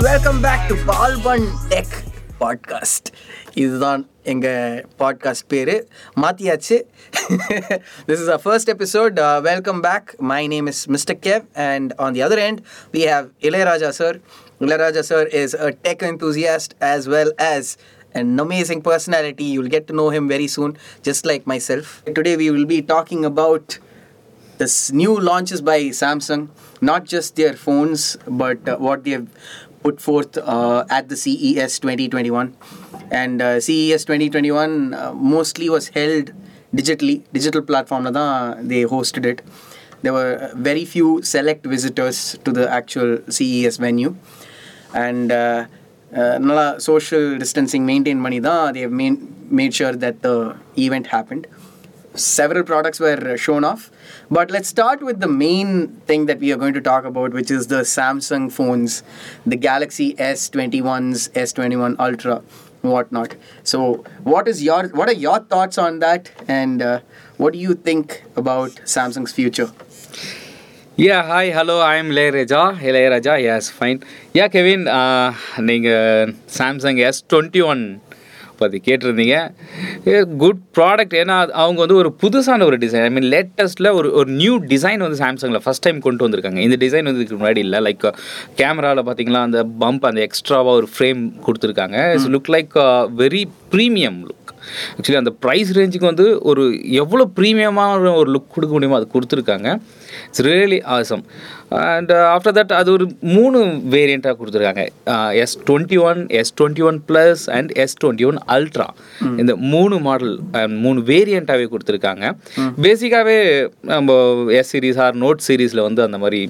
Welcome back to பால்பன் tech podcast இதுதான் எங்கள் பாட்காஸ்ட் பேர் மாற்றியாச்சு this is a first episode welcome back my name is mister Kev and on the other end we have Ilaiyaraaja sir Ilaiyaraaja sir is a tech enthusiast as well as an amazing personality you'll get to know him very soon just like myself today we will be talking about this new launches by Samsung, not just their phones, but uh, what they have put forth uh, at the CES 2021. And uh, CES 2021 uh, mostly was held digitally, digital platform la thaan they hosted it. There were very few select visitors to the actual CES venue. And uh, uh, நல்லா social distancing maintain பண்ணி தான் they have main, made sure that the event happened several products were shown off. But let's start with the main thing that we are going to talk about, which is the Samsung phones, the Galaxy S21s, S21 Ultra, whatnot. So, what is your what are your thoughts on that, and uh, what do you think about Samsung's future? Yeah, hi, hello, I'm Ilayaraja. Ilayaraja, yes, fine. Yeah, Kevin, நீங்கள் Samsung S twenty one பற்றி கேட்டிருந்தீங்க. Good product ஏன்னா அது- அவங்க வந்து ஒரு புதுசான ஒரு டிசைன் ஐ மீன் லேட்டஸ்ட்டில் ஒரு ஒரு நியூ டிசைன் வந்து சாம்சங்கில் ஃபஸ்ட் டைம் கொண்டு வந்திருக்காங்க. இந்த டிசைன் வந்து இதுக்கு முன்னாடி இல்லை. லைக் கேமராவில் பார்த்தீங்களா அந்த பம்ப் அந்த எக்ஸ்ட்ராவாக ஒரு ஃப்ரேம் கொடுத்துருக்காங்க. It's look like very premium look actually அந்த ப்ரைஸ் ரேஞ்சுக்கு வந்து ஒரு எவ்வளோ ப்ரீமியமான ஒரு லுக் கொடுக்க முடியுமோ அது கொடுத்துருக்காங்க. It's really awesome and after that அது ஒரு மூணு வேரியண்ட்டாக கொடுத்துருக்காங்க. S twenty one S twenty one plus and S twenty one ultra இந்த மூணு மாடல் மூணு வேரியண்ட்டாகவே கொடுத்துருக்காங்க. பேசிக்காகவே நம்ம எஸ் சீரிஸ் ஆர் நோட் சீரீஸில் வந்து அந்த மாதிரி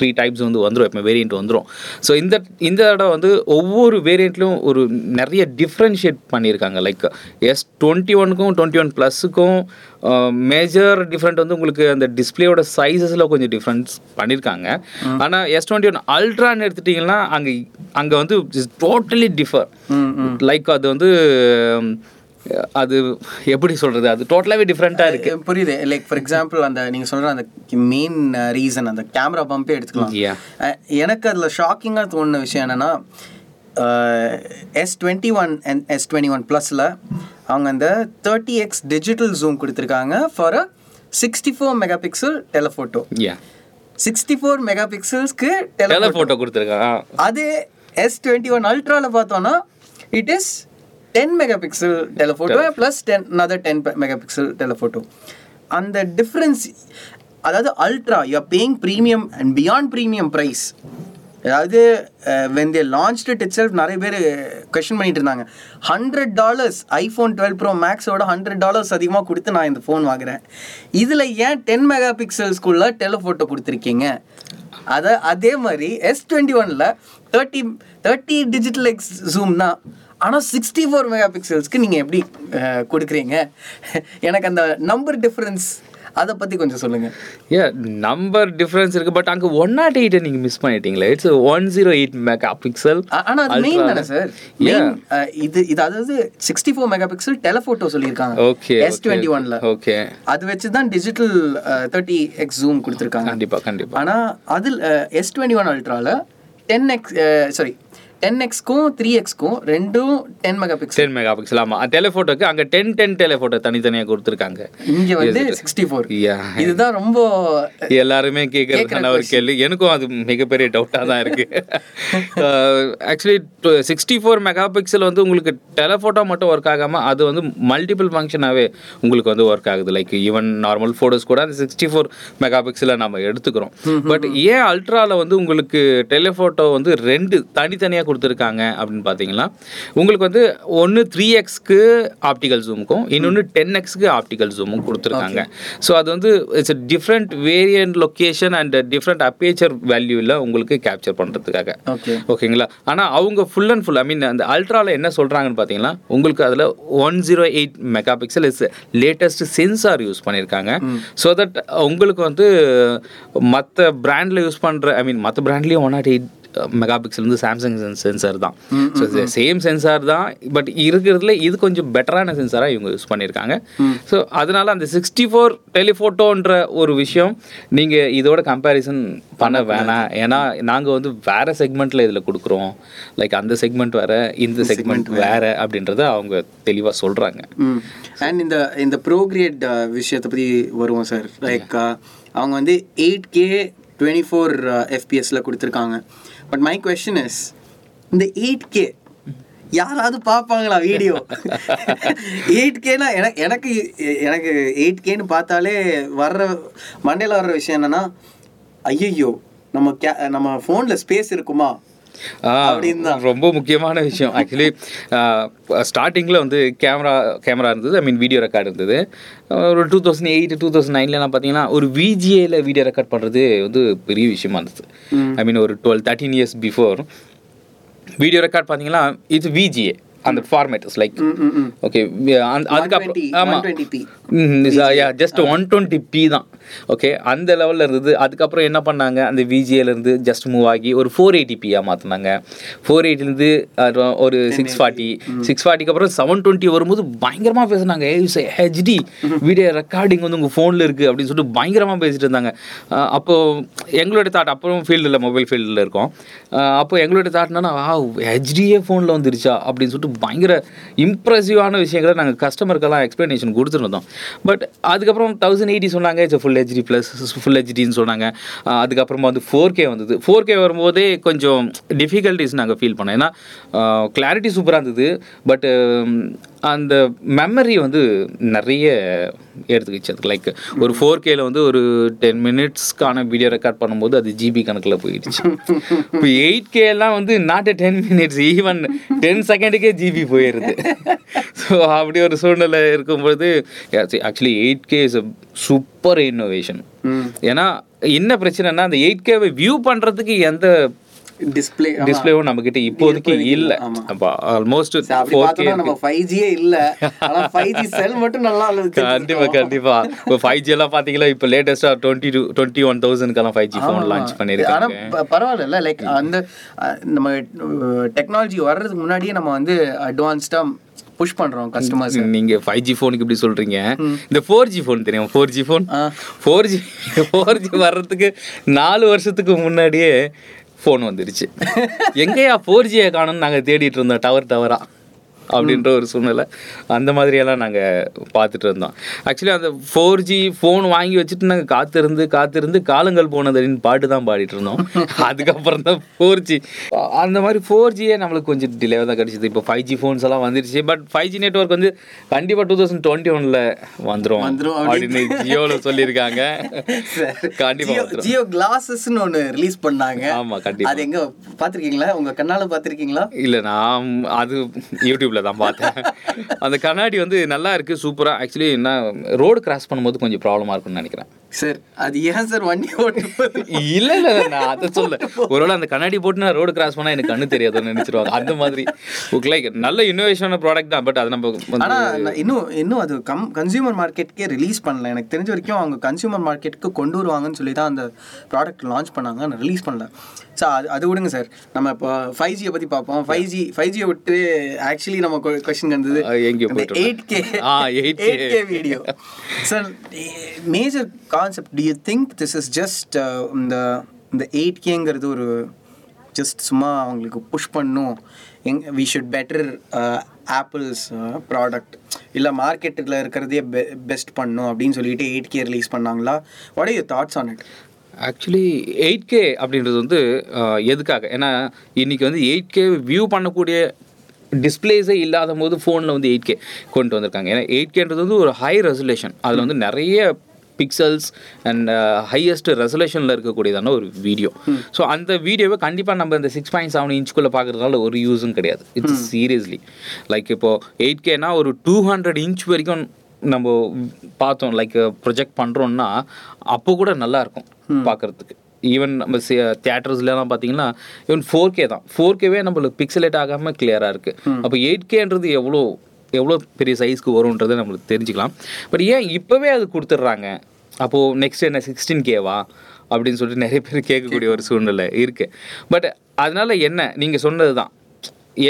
த்ரீ டைப்ஸ் வந்து வந்துடும் எப்போ வேரியண்ட் வந்துடும் ஸோ இந்த இந்த தடவை வந்து ஒவ்வொரு வேரியண்ட்லையும் ஒரு நிறைய டிஃப்ரென்ஷியேட் பண்ணியிருக்காங்க. லைக் எஸ் டுவெண்ட்டி ஒனுக்கும் டுவெண்ட்டி ஒன் ப்ளஸுக்கும் மேஜர் டிஃப்ரெண்ட் வந்து உங்களுக்கு அந்த டிஸ்பிளேயோட சைஸஸில் கொஞ்சம் டிஃப்ரென்ஸ் பண்ணியிருக்காங்க ஆனால் எஸ் டுவெண்ட்டி ஒன் அல்ட்ரான்னு எடுத்துட்டிங்கன்னா அங்கே அங்கே வந்து டோட்டலி டிஃபர் லைக் அது வந்து அது எப்படி சொல்கிறது அது டோட்டலாகவே டிஃப்ரெண்ட்டாக இருக்குது புரியுது. லைக் ஃபார் எக்ஸாம்பிள் அந்த நீங்கள் சொல்கிற அந்த மெயின் ரீசன் அந்த கேமரா பம்பே எடுத்துக்கலாம். எனக்கு அதில் ஷாக்கிங்காக தோணுன விஷயம் என்னென்னா S twenty one and S twenty one ப்ளஸில் அவங்க அந்த தேர்ட்டி எக்ஸ் டிஜிட்டல் ஜூம் கொடுத்துருக்காங்க for a sixty four mega pixel telephoto sixty four mega பிக்சல்ஸ்க்கு டெல டெலஃபோட்டோ ஃபோட்டோ கொடுத்துருக்கான் அதே எஸ் டுவெண்ட்டி ஒன் அல்ட்ராவில் பார்த்தோன்னா it is ten mega pixel telephoto plus ten another ten mega pixel telephoto அந்த difference அதாவது ultra you are paying premium and beyond premium price அதாவது when they launch it itself நிறைய பேர் question பண்ணிட்டு இருந்தாங்க. Hundred dollars iPhone twelve pro மேக்ஸோட hundred dollars அதிகமாக கொடுத்து நான் இந்த ஃபோன் வாங்குறேன். இதில் ஏன் டென் மெகா பிக்சல்ஸ்குள்ள டெலிஃபோட்டோ கொடுத்துருக்கீங்க? அதை அதே மாதிரி எஸ் டுவெண்ட்டி ஒனில் thirty thirty digital X zoom தான் ஆனால் சிக்ஸ்டி ஃபோர் மெகா பிக்சல்ஸ்க்கு நீங்கள் எப்படி கொடுக்குறீங்க? எனக்கு அந்த நம்பர் டிஃப்ரென்ஸ் அதை பற்றி கொஞ்சம் சொல்லுங்கள் ஏ நம்பர் டிஃப்ரென்ஸ் இருக்குது பட் அங்கே ஒன் நாட் எயிட்டை நீங்கள் மிஸ் பண்ணிட்டீங்களா. It's one zero eight mega pixel ஆனால் அது மெயின் தானே சார் இது இது அதாவது sixty four mega pixel telephoto சொல்லியிருக்காங்க. ஓகே எஸ் டுவெண்ட்டி ஒனில் ஓகே அது வச்சு தான் டிஜிட்டல் தேர்ட்டி எக்ஸ் ஜூம் கொடுத்துருக்காங்க. கண்டிப்பாக கண்டிப்பாக ஆனால் அதில் எஸ் டுவெண்ட்டி ஒன் அல்ட்ராவில் டென் எக்ஸ் சாரி டென் எக்ஸ்க்கும் த்ரீ எக்ஸ்க்கும் ரெண்டும் ten mega pixel ten mega pixel ஆமாம் டெலிஃபோட்டோக்கு அங்கே டென் டென் டெலிஃபோட்டோ தனித்தனியாக கொடுத்துருக்காங்க. இங்கே வந்து சிக்ஸ்டி ஃபோர். இதுதான் ரொம்ப எல்லாருமே கேட்கறதுக்கான ஒரு கேள்வி. எனக்கும் அது மிகப்பெரிய டவுட்டாக தான் இருக்கு. Actually sixty four mega pixel வந்து உங்களுக்கு டெலஃபோட்டோ மட்டும் ஒர்க் ஆகாமல் அது வந்து மல்டிபிள் ஃபங்க்ஷனாகவே உங்களுக்கு வந்து ஒர்க் ஆகுது. லைக் ஈவன் நார்மல் ஃபோட்டோஸ் கூட அந்த சிக்ஸ்டி ஃபோர் மெகா பிக்சலை நம்ம எடுத்துக்கிறோம் பட் ஏன் அல்ட்ராவில் வந்து உங்களுக்கு டெலிஃபோட்டோ வந்து ரெண்டு தனித்தனியாக கொடுத்துருக்காங்க அப்படின்னு பார்த்தீங்கன்னா உங்களுக்கு வந்து ஒன்று த்ரீ எக்ஸ்க்கு ஆப்டிக்கல் ஜூமுக்கும் இன்னொன்று டென் எக்ஸ்க்கு ஆப்டிக்கல் ஜூமும் கொடுத்துருக்காங்க. ஸோ அது வந்து it's different variant location and different aperture வேல்யூவில் உங்களுக்கு கேப்சர் பண்ணுறதுக்காக ஓகே ஓகேங்களா ஆனால் அவங்க full and full I mean அந்த அல்ட்ராவில் என்ன சொல்கிறாங்கன்னு பார்த்தீங்கன்னா உங்களுக்கு அதில் one zero eight mega pixel is latest sensor use பண்ணியிருக்காங்க ஸோ தட் உங்களுக்கு வந்து மற்ற பிராண்டில் யூஸ் பண்ணுற ஐ மீன் மற்ற பிராண்ட்லேயும் one nought eight mega pixel வந்து சாம்சங் சென்சார் தான். ஸோ சேம் சென்சார் தான் பட் இருக்கிறதுல இது கொஞ்சம் பெட்டரான சென்சாராக இவங்க யூஸ் பண்ணியிருக்காங்க. ஸோ அதனால அந்த சிக்ஸ்டி ஃபோர் டெலிஃபோட்டோன்ற ஒரு விஷயம் நீங்கள் இதோட கம்பேரிசன் பண்ண வேணாம். ஏன்னா நாங்கள் வந்து வேற செக்மெண்ட்டில் இதில் கொடுக்குறோம். லைக் அந்த செக்மெண்ட் வேற இந்த செக்மெண்ட் வேற. அப்படின்றத அவங்க தெளிவாக சொல்கிறாங்க அண்ட் இந்த இந்த ப்ரோக்ரியேட் விஷயத்தை பற்றி வருவோம் சார் லைக் அவங்க வந்து எயிட் கே டுவெண்ட்டி ஃபோர் எஃபிஎஸில் கொடுத்துருக்காங்க. பட் மை கொஷின் இஸ் இந்த எயிட் கே யாராவது பார்ப்பாங்களா வீடியோ எயிட் கேனா எனக்கு எனக்கு எனக்கு எயிட் கேன்னு பார்த்தாலே வர்ற மண்டையில் வர்ற விஷயம் என்னென்னா ஐயோ நம்ம கே நம்ம ஃபோனில் ஸ்பேஸ் இருக்குமா? அப்படின்னு ரொம்ப முக்கியமான விஷயம். ஆக்சுவலி ஸ்டார்டிங்கில் வந்து கேமரா கேமரா இருந்தது. ஐ மீன் வீடியோ ரெக்கார்டு இருந்தது. ஒரு two thousand eight two thousand நைன்லலாம் பார்த்தீங்கன்னா ஒரு விஜிஏல வீடியோ ரெக்கார்ட் பண்ணுறது வந்து பெரிய விஷயமா இருந்தது. ஐ மீன் ஒரு twelve thirteen years before video record பார்த்தீங்கன்னா இது விஜிஏ அந்த ஃபார்மேட் இஸ் லைக் ஓகே அதுக்கப்புறம் 120 ஆமாம் 120p. Just one twenty p தான். ஓகே அந்த லெவலில் இருந்தது. அதுக்கப்புறம் என்ன பண்ணாங்க? அந்த விஜிஏலேருந்து ஜஸ்ட் மூவ் ஆகி ஒரு ஃபோர் எயிட்டி பியாக மாற்றினாங்க ஃபோர் எயிட்டிலேருந்து ஒரு சிக்ஸ் ஃபார்ட்டி சிக்ஸ் ஃபார்ட்டிக்கு அப்புறம் செவன் டுவெண்ட்டி வரும்போது பயங்கரமாக பேசுனாங்க. ஹெச்டி வீடியோ ரெக்கார்டிங் வந்து உங்கள் ஃபோனில் இருக்குது அப்படின்னு சொல்லிட்டு பயங்கரமாக பேசிட்டு இருந்தாங்க. அஹ் அப்போ எங்களுடைய தாட் அப்புறம் ஃபீல்டில் மொபைல் ஃபீல்டில் இருக்கோம். அப்போ எங்களுடைய தாட் என்னன்னா ஆ ஹெச்டியே ஃபோனில் வந்துருச்சா? அப்படின்னு சொல்லிட்டு பயங்கர இம்ப்ரெசிவான விஷயங்களை நாங்கள் கஸ்டமருக்கெல்லாம் எக்ஸ்ப்ளனேஷன் கொடுத்துருந்தோம் பட் அதுக்கப்புறம் தௌசண்ட் எயிட்டி சொன்னாங்க it's full HD plus full ஹெச்டின்னு சொன்னாங்க. அதுக்கப்புறமா வந்து ஃபோர் கே வந்தது. ஃபோர் கே வரும்போதே கொஞ்சம் டிஃபிகல்ட்டிஸ் நாங்கள் ஃபீல் பண்ணோம். ஏன்னா கிளாரிட்டி சூப்பராக இருந்தது. பட்டு அந்த மெமரி வந்து நிறைய எடுத்துக்கிச்சு அதுக்கு லைக் ஒரு ஃபோர் கேல வந்து ஒரு டென் மினிட்ஸ்க்கான வீடியோ ரெக்கார்ட் பண்ணும்போது அது ஜிபி கணக்கில் போயிடுச்சு. இப்போ எயிட் கேலாம் வந்து not ten minutes even ten செகண்டுக்கே GB போயிடுது ஸோ அப்படி ஒரு சூழ்நிலை இருக்கும்போது actually eight K is super innovation ஏன்னா என்ன பிரச்சனைனா அந்த எயிட் கேவை வியூ பண்ணுறதுக்கு எந்த டிஸ்பிளே டிஸ்பிளேவும் நம்மக்கிட்ட இப்போதைக்கு இல்லை ஆல்மோஸ்ட் நம்ம ஃபைவ் ஜியே இல்ல. ஆனா ஃபைவ் ஜி செல் மட்டும் நல்லா கண்டிப்பா கண்டிப்பா. இப்போ ஃபைவ் ஜி எல்லாம் பாத்தீங்களா இப்போ லேட்டஸ்டா டுவெண்ட்டி டூ டுவெண்ட்டி ஒன் தௌசண்ட்க்கெல்லாம் ஃபைவ் ஜி ஃபோன் லான்ச் ஆனா பண்ணியிருக்காங்க. ப- பரவாயில்ல லைக் அந்த நம்ம டெக்னாலஜி வர்றதுக்கு முன்னாடியே நம்ம வந்து அட்வான்ஸ்டா புஷ் பண்றோம் கஸ்டமர்ஸ் நீங்க ஃபைவ் ஜி ஃபோனுக்கு இப்படி சொல்றீங்க. இந்த ஃபோர் ஜி ஃபோன் தெரியும்? Four G phone. Four G four G வர்றதுக்கு நாலு வருஷத்துக்கு முன்னாடியே ஃபோன் வந்துருச்சு. எங்கேயா ஃபோர் ஜியை காணும்னு நாங்கள் தேடிட்டு இருந்தோம் டவர் டவரா அப்படின்ற ஒரு சூழ்நிலை. அந்த மாதிரியெல்லாம் நாங்கள் பார்த்துட்டு இருந்தோம். ஆக்சுவலி அந்த ஃபோர் ஜி ஃபோன் வாங்கி வச்சுட்டு நாங்கள் காத்திருந்து காத்திருந்து காலங்கள் போனதுன்னு பாட்டு தான் பாடிட்டு இருந்தோம். அதுக்கப்புறம் தான் ஃபோர் ஜி அந்த மாதிரி ஃபோர் ஜியே நம்மளுக்கு கொஞ்சம் டிலேவாக தான் கிடச்சிது. இப்போ ஃபைவ் ஜி ஃபோன்ஸ் எல்லாம் வந்துருச்சு. பட் ஃபைவ் ஜி நெட்ஒர்க் வந்து கண்டிப்பாக டூ தௌசண்ட் டுவெண்ட்டி ஒனில் வந்துடும் அப்படின்னு ஜியோவில் சொல்லியிருக்காங்க. கண்டிப்பாக ஜியோ கிளாஸஸ்னு ஒன்னு ரிலீஸ் பண்ணாங்க. ஆமாம் கண்டிப்பாக அது எங்க பாத்திருக்கீங்களா உங்க கண்ணால பாத்திருக்கீங்களா இல்லை நான் அது யூடியூப்ல தான் பார்த்தேன். அந்த கண்ணாடி வந்து நல்லா இருக்கு சூப்பராக ஆக்சுவலி நான் ரோடு கிராஸ் பண்ணும்போது கொஞ்சம் ப்ராப்ளமாக இருக்கும்னு நினைக்கிறேன். சார் அது ஏன் சார் வண்டி ஓட்டு இல்லை இல்லை நான் அதை சொல்ல ஒருவேளை அந்த கண்ணாடி போட்டு நான் ரோடு கிராஸ் பண்ணால் எனக்கு கண்ணு தெரியாதுன்னு நினச்சிருவாங்க. அந்த மாதிரி. லைக் நல்ல இன்னோவேஷனான ப்ராடக்ட் தான் பட் அது நம்ம வந்து ஆனா நான் இன்னும் இன்னும் அது கம் கன்சியூமர் மார்க்கெட்டுக்கே ரிலீஸ் பண்ணல. எனக்கு தெரிஞ்ச வரைக்கும் அவங்க கன்சியூமர் மார்க்கெட்டுக்கு கொண்டு வருவாங்கன்னு சொல்லி தான் அந்த ப்ராடக்ட் லான்ச் பண்ணாங்க. ஆனால் ரிலீஸ் பண்ணல. சார் அது அது விடுங்க சார். நம்ம இப்போ ஃபைவ் ஜியை பற்றி பார்ப்போம். ஃபைவ் ஜி ஃபைவ் ஜியை விட்டு ஆக்சுவலி நம்ம கொஸ்டின் இருந்தது அஹ் எங்கேயோ போயிட்டு எயிட் கே ஆ, 8K. Eight K video sir major concept do you think this is just இந்த இந்த எயிட் கேங்கிறது ஒரு ஜஸ்ட் சும்மா அவங்களுக்கு புஷ் பண்ணும்? எங் we should better Apple's product இல்லை மார்க்கெட்டில் இருக்கிறதே பெ பெஸ்ட் பண்ணும் அப்படின்னு சொல்லிட்டு எயிட் கே ரிலீஸ் பண்ணாங்களா? What are you thoughts on it actually eight K அப்படின்றது வந்து அஹ், எதுக்காக? ஏன்னா இன்னைக்கு வந்து எயிட் கே வியூ பண்ணக்கூடிய டிஸ்பிளேஸே இல்லாத போது ஃபோனில் வந்து எயிட் கே கொண்டு வந்திருக்காங்க. ஏன்னா எயிட் கேன்றது வந்து ஒரு ஹை ரெசல்யூஷன் அதில் வந்து நிறைய பிக்சல்ஸ் அண்ட் ஹையஸ்ட் ரெசல்யூஷனில் இருக்கக்கூடியதான ஒரு வீடியோ ஸோ அந்த வீடியோவை கண்டிப்பாக நம்ம இந்த சிக்ஸ் பாயிண்ட் செவன் இன்ச்சுக்குள்ளே பார்க்குறதுனால ஒரு யூஸும் கிடையாது. இட்ஸ் சீரியஸ்லி லைக் இப்போது எயிட் கேனா ஒரு டூ ஹண்ட்ரட் இன்ச் வரைக்கும் நம்ம பார்த்தோம் லைக் ப்ரொஜெக்ட் பண்ணுறோன்னா அப்போ கூட நல்லா இருக்கும் பார்க்குறதுக்கு ஈவன் நம்ம தியேட்டர்ஸ்லாம் பார்த்தீங்கன்னா ஈவன் ஃபோர் கே தான். ஃபோர் கேவே நம்மளுக்கு பிக்சலேட் ஆகாமல் கிளியராக இருக்குது அப்போ எயிட் கேன்றது எவ்வளோ எவ்வளோ பெரிய சைஸ்க்கு வரும்ன்றதை நம்மளுக்கு தெரிஞ்சுக்கலாம். பட் ஏன் இப்போவே அது கொடுத்துட்றாங்க அப்போது நெக்ஸ்ட் என்ன சிக்ஸ்டீன் கேவா அப்படின்னு சொல்லிட்டு நிறைய பேர் கேட்கக்கூடிய ஒரு சூழ்நிலை இருக்குது பட் அதனால என்ன? நீங்கள் சொன்னது தான்.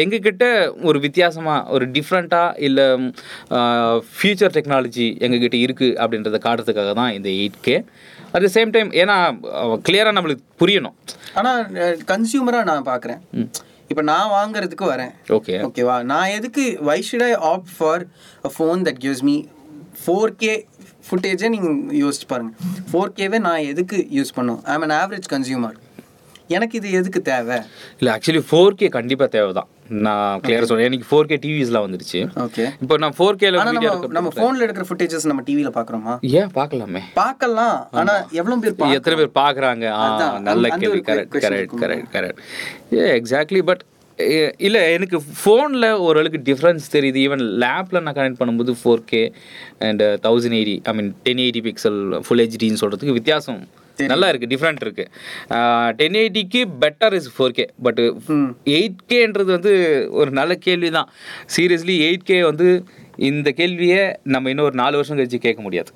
எங்ககிட்ட ஒரு வித்தியாசமாக ஒரு டிஃப்ரெண்ட்டாக இல்லை ஃபியூச்சர் டெக்னாலஜி எங்ககிட்ட இருக்குது அப்படின்றத காட்டுறதுக்காக தான் இந்த eight K at the same time ஏன்னா கிளியராக நம்மளுக்கு புரியணும். ஆனா கன்சியூமரா நான் பாக்குறேன். இப்போ நான் வாங்குறதுக்கு வரேன். ஓகே ஓகேவா நான் எதுக்கு why should I opt for a phone that gives me four K ஃபுட்டேஜை நீங்கள் யோசிச்சு பாருங்க. ஃபோர் கேவே நான் எதுக்கு யூஸ் பண்ணும் ஐ அன் ஆவரேஜ் கன்சியூமர் எனக்கு இது எதுக்கு தேவை? இல்லை ஆக்சுவலி ஃபோர் கே கண்டிப்பாக தேவை தான் நான் கிளியராக சொல்றேன். எனக்கு ஃபோர் கே டிவிஸ்லாம் வந்துருச்சு. ஓகே இப்போ நான் ஃபோர் கேல நம்ம ஃபோன்ல எடுக்கிற ஃபுட்டேஜஸ் நம்ம டிவில பாக்குறோமா ஏன்? பார்க்கலாமே. பார்க்கலாம். ஆனா எவ்வளவு பேர் எத்தனை பேர் அதான், நல்ல கேள்வி. Correct correct. கரெக்ட் கரெக்ட் ஏ எக்ஸாக்ட்லி பட் இல்லை எனக்கு ஃபோனில் ஓரளவுக்கு டிஃப்ரென்ஸ் தெரியுது. ஈவன் லேப்பில் நான் கனெக்ட் பண்ணும்போது four K and thousand eighty I mean ten eighty pixel full ஹெச்டின்னு சொல்கிறதுக்கு வித்தியாசம். நல்லா இருக்குது டிஃப்ரெண்ட் இருக்குது ten எயிட்டிக்கு better is four K but eight கேன்றது வந்து ஒரு நல்ல கேள்வி தான் சீரியஸ்லி எயிட் கே வந்து இந்த கேள்வியை நம்ம இன்னும் ஒரு நாலு வருஷம் கழிச்சு கேட்க முடியாது.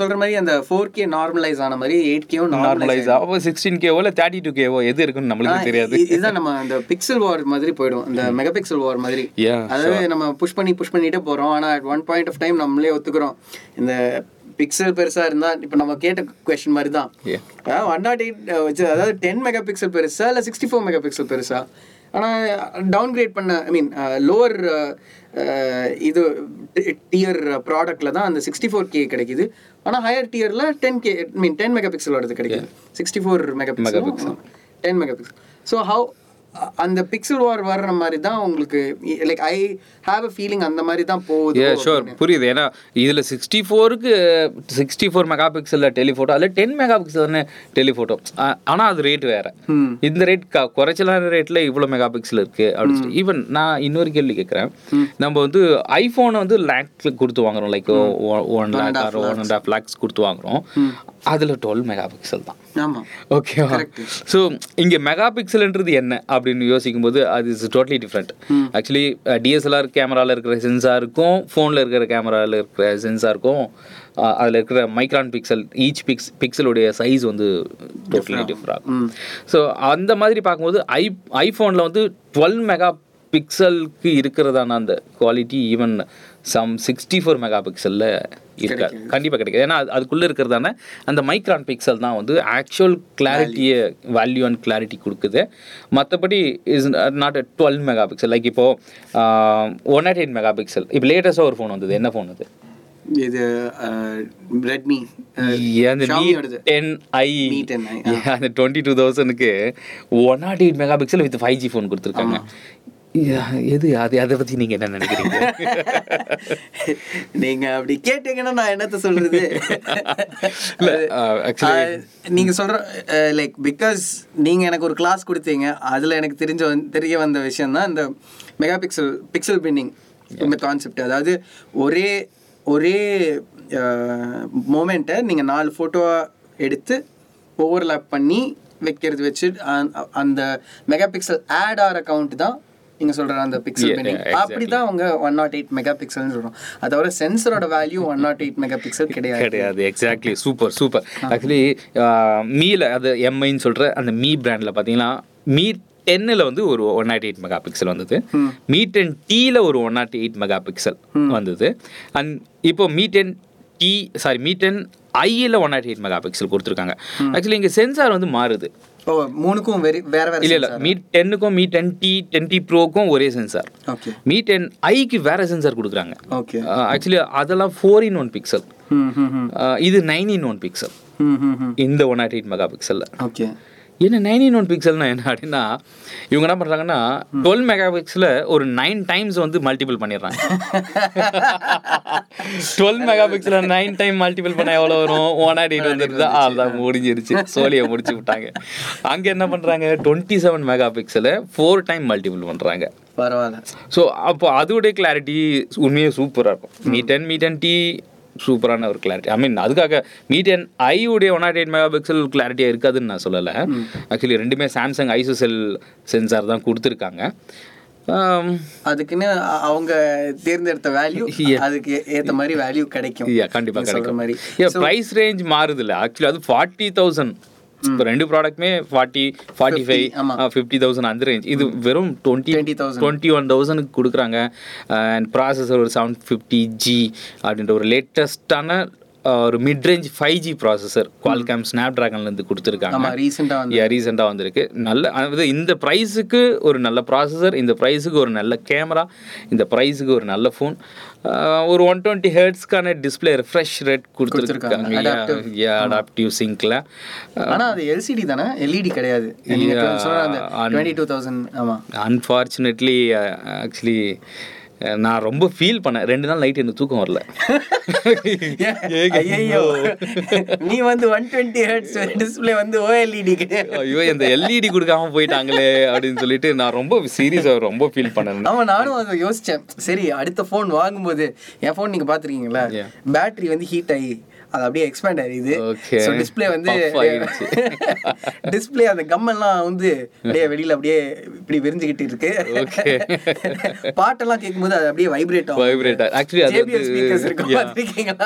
சொல்ற மாதிரி அந்த ஃபோர் கே நார்மலைஸ் ஆன மாதிரி எயிட் கேவும் நார்மலைஸ் அப்போ சிக்ஸ்டீன் கேவோ இல்லை தேர்ட்டி டூ கேவோ எது இருக்குன்னு நம்மளுக்கு தெரியாது. இதுதான் நம்ம அந்த பிக்சல் வார் மாதிரி போயிடும். அந்த மெகா பிக்சல் வார் மாதிரி. அதாவது நம்ம புஷ் பண்ணி புஷ் பண்ணிட்டே போறோம். ஆனா at one point of time நம்மளே ஒத்துக்கிறோம். இந்த பிக்சல் பெருசா இருந்தா இப்போ நம்ம கேட்ட கொஸ்டின் மாதிரி தான். ஒன் நாட் எயிட் வச்சு அதாவது டென் மெகா பிக்சல் பெருசா இல்லை சிக்ஸ்டி ஃபோர் மெகா பிக்சல் பெருசா ஆனால் டவுன் கிரேட் பண்ண ஐ மீன் லோவர் இது டியர் ப்ராடக்ட்ல தான் அந்த சிக்ஸ்டி ஃபோர் கே கிடைக்குது ஆனால் higher tier ten K mean ten mega pixel வருது கிடைக்குது. Sixty four mega pixel ten mega pixel so how அந்த பிக்சல் வார் வர்ற மாதிரி தான் உங்களுக்கு like I have a feeling அந்த மாதிரி தான் போகுது ஏ ஷோர் புரியுது. ஏன்னா இதில் சிக்ஸ்டி ஃபோருக்கு சிக்ஸ்டி ஃபோர் மெகா பிக்சலில் டெலிஃபோட்டோ அதில் டென் மெகா பிக்சல் தானே டெலிஃபோட்டோ ஆனால் அது ரேட் வேறு. இந்த ரேட் க குறைச்சலான ரேட்டில் இவ்வளோ மெகா பிக்சல் இருக்குது அப்படின்னு ஈவன் நான் இன்னொரு கேள்வி கேட்குறேன். நம்ம வந்து ஐஃபோனை வந்து லேக்ல கொடுத்து வாங்குறோம். Like one lakh one and half lakhs கொடுத்து வாங்குறோம். அதில் டுவெல் மெகா பிக்சல் தான். ஓகேவா ஸோ இங்கே மெகா பிக்சல்ன்றது என்ன அப்படின்னு யோசிக்கும்போது அது is totally different actually DSLR கேமராவில் இருக்கிற சென்சாருக்கும் ஃபோனில் இருக்கிற கேமராவில் இருக்கிற சென்சாருக்கும் அதில் இருக்கிற மைக்ரான் பிக்சல் ஈச் பிக்ஸ் பிக்சலுடைய சைஸ் வந்து டோட்டலி டிஃப்ரெண்ட் ஆகும். ஸோ அந்த மாதிரி பார்க்கும்போது ஐ ஐஃபோனில் வந்து டுவெல் மெகா பிக்சலுக்கு இருக்கிறதான அந்த quality even some sixty four mega பிக்சலில் இருக்காது கண்டிப்பாக கிடைக்காது ஏன்னா அது- அதுக்குள்ளே இருக்கிறதான அந்த மைக்ரான் பிக்சல் தான் வந்து ஆக்சுவல் கிளாரிட்டியை வேல்யூ அண்ட் கிளாரிட்டி கொடுக்குது. மற்றபடி is not a twelve mega pixel like இப்போது one nought eight mega pixel இப்போ லேட்டஸ்ட்டாக ஒரு ஃபோன் வந்தது. என்ன ஃபோன் அது? இது ரெட்மி அந்த ஷாமியோடது டென் ஐ Mi 10i, அந்த டுவெண்ட்டி டூ தௌசண்ட்க்கு one nought eight mega pixel with five G phone கொடுத்துருக்காங்க. எது? அது அதை பற்றி நீங்கள் என்ன நினைக்கிறீங்க? நீங்க அப்படி கேட்டீங்கன்னா நான் என்னத்த சொல்றது? இல்ல, uh, actually- அஹ், நீங்க சொல்ற லைக் பிகாஸ் நீங்க எனக்கு ஒரு கிளாஸ் கொடுத்தீங்க. அதுல எனக்கு தெரிஞ்ச தெரிய வந்த விஷயம் தான் இந்த மெகா பிக்சல் பிக்சல் பின்னிங் இந்த கான்செப்ட் அதாவது ஒரே ஒரே மோமெண்ட்டை நீங்க நாலு ஃபோட்டோவா எடுத்து ஓவர்லாப் பண்ணி வைக்கிறது வச்சு அந்த- அந்த மெகா பிக்சல் ஆட் ஆர் அக்கவுண்ட் தான் நீங்க சொல்ற அந்த பிக்சல் பின்னிங். அப்படி தான் அவங்க ஒன் நாட் எயிட் மெகா பிக்சல்னு சொல்றோம். அதை தவிர சென்சரோட value one nought eight mega pixel கிடையாது. கிடையாது எக்ஸாக்ட்லி சூப்பர் சூப்பர் ஆக்சுவலி மீல அது எம்ஐன்னு சொல்கிற அந்த மீ பிராண்டில் பார்த்தீங்கன்னா மீ டென்னில் வந்து ஒரு one nought eight mega pixel வந்தது. மீ. டென் டீயில் ஒரு one nought eight mega pixel வந்தது. அண்ட் இப்போ Mi ten T sorry Mi ten ஐயில் one nought eight mega pixel கொடுத்துருக்காங்க. ஆக்சுவலி இங்கே சென்சார் வந்து மாறுது. ஓ மூணுக்கும் வெரி வேற வேற இல்லை இல்லை. Mi டென்னுக்கும் Mi ten T ten T ப்ரோக்கும் ஒரே சென்சார் ஓகே மீ டென் ஐக்கு வேற சென்சார் கொடுக்குறாங்க. ஓகே ஆக்சுவலி அதெல்லாம் ஃபோர் இன் ஒன் பிக்சல் இது நைன் இன் ஒன் பிக்சல் இந்த ஒன் நாட் எயிட் மெகா பிக்சலில் ஓகே என்ன நைன் இன் ஒன் பிக்சல்னா என்ன அப்படின்னா இவங்க என்ன பண்ணுறாங்கன்னா டுவெல் மெகா பிக்சலை ஒரு நைன் டைம்ஸ் வந்து மல்டிபிள் பண்ணிடுறாங்க. டுவெல் மெகா பிக்சலை நைன் டைம் மல்டிபிள் பண்ண எவ்வளோ வரும்? ஒன் நாட் எயிட் வந்துருது அதான் முடிஞ்சிருச்சு. சோழியை முடிச்சு விட்டாங்க. அங்கே என்ன பண்ணுறாங்க டுவெண்ட்டி செவன் மெகா பிக்சலை ஃபோர் டைம் மல்டிபிள் பண்ணுறாங்க பரவாயில்ல. ஸோ அப்போ அதோடைய கிளாரிட்டி உண்மையே சூப்பராக இருக்கும். Mi ten Mi ten T சூப்பரான ஒரு கிளாரிட்டி ஐ மீன் அதுக்காக மீ டென் ஐ உடைய one nought eight mega pixel கிளாரிட்டியாக இருக்காதுன்னு நான் சொல்லலை. ஆக்சுவலி ரெண்டுமே சாம்சங் ஐசோசெல் சென்சார் தான் கொடுத்துருக்காங்க. அதுக்குன்னு அவங்க தேர்ந்தெடுத்த வேல்யூ அதுக்கு ஏத்த மாதிரி வேல்யூ கிடைக்கும். கண்டிப்பாக கிடைக்கும். மாதிரி. ப்ரைஸ் ரேஞ்ச் மாறுதுல்ல. ஆக்சுவலி அது ஃபார்ட்டி தௌசண்ட் இப்போ ரெண்டு ப்ராடக்ட்மே forty forty five. Fifty thousand அந்த ரேஞ்ச் இது வெறும் டுவெண்ட்டி 20,000. டுவெண்ட்டி ஒன் தௌசண்ட்க்கு கொடுக்குறாங்க. அண்ட் ப்ராசஸர் ஒரு செவன் ஃபிஃப்டி ஜி அப்படின்ற ஒரு லேட்டஸ்டான ஒரு mid range five G processor Qualcomm snap ட்ராகன்லேருந்து கொடுத்துருக்காங்க. ஆமா ரீசெண்டா வந்து யா ரீசெண்டாக வந்திருக்கு. நல்ல அதாவது இந்த ப்ரைஸுக்கு ஒரு நல்ல ப்ராசஸர் இந்த ப்ரைஸுக்கு ஒரு நல்ல கேமரா இந்த ப்ரைஸுக்கு ஒரு நல்ல ஃபோன் ஒரு ஒன் டுவெண்ட்டி ஹெர்ட்ஸ்க்கான டிஸ்பிளே ஃப்ரெஷ் ரெட் கொடுத்துருக்காங்க. யா அடாப்டிவ் சிங்க்ல ஆனா அது எல்சிடி தானே? எல்இடி கிடையாது. சொன்ன அந்த டுவெண்ட்டி டூ தௌசண்ட் ஆமா. அன்ஃபார்ச்சுனேட்லி ஆக்சுவலி நான் ரொம்ப ஃபீல் பண்ணேன். ரெண்டு நாள் நைட் எனக்கு தூக்கம் வரல. ஐயோ நீ வந்து ஒன் டுவெண்ட்டி ஹெர்ட்ஸ் டிஸ்பிளே வந்து ஓஎல்இடி கிடையாது ஐயோ இந்த எல்இடி கொடுக்காம போயிட்டாங்களே அப்படின்னு சொல்லிட்டு நான் ரொம்ப சீரியஸாக ரொம்ப ஃபீல் பண்ணேன். ஆமா நானும் அதை யோசிச்சேன். சரி அடுத்த ஃபோன் வாங்கும்போது என் ஃபோன் நீங்க பாத்துருக்கீங்களா Yeah. பேட்டரி வந்து ஹீட் ஆகி அது அப்படியே எக்ஸ்பேண்ட் ஆயிருது. ஸோ டிஸ்பிளே வந்து. டிஸ்பிளே அந்த கம்மெல்லாம் வந்து அப்படியே வெளியில அப்படியே இப்படி விரிஞ்சுக்கிட்டு இருக்கு. பாட்டெல்லாம் கேட்கும்போது அது அப்படியே வைப்ரேட் ஆகும். வைப்ரேட்டர் ஆக்சுவலி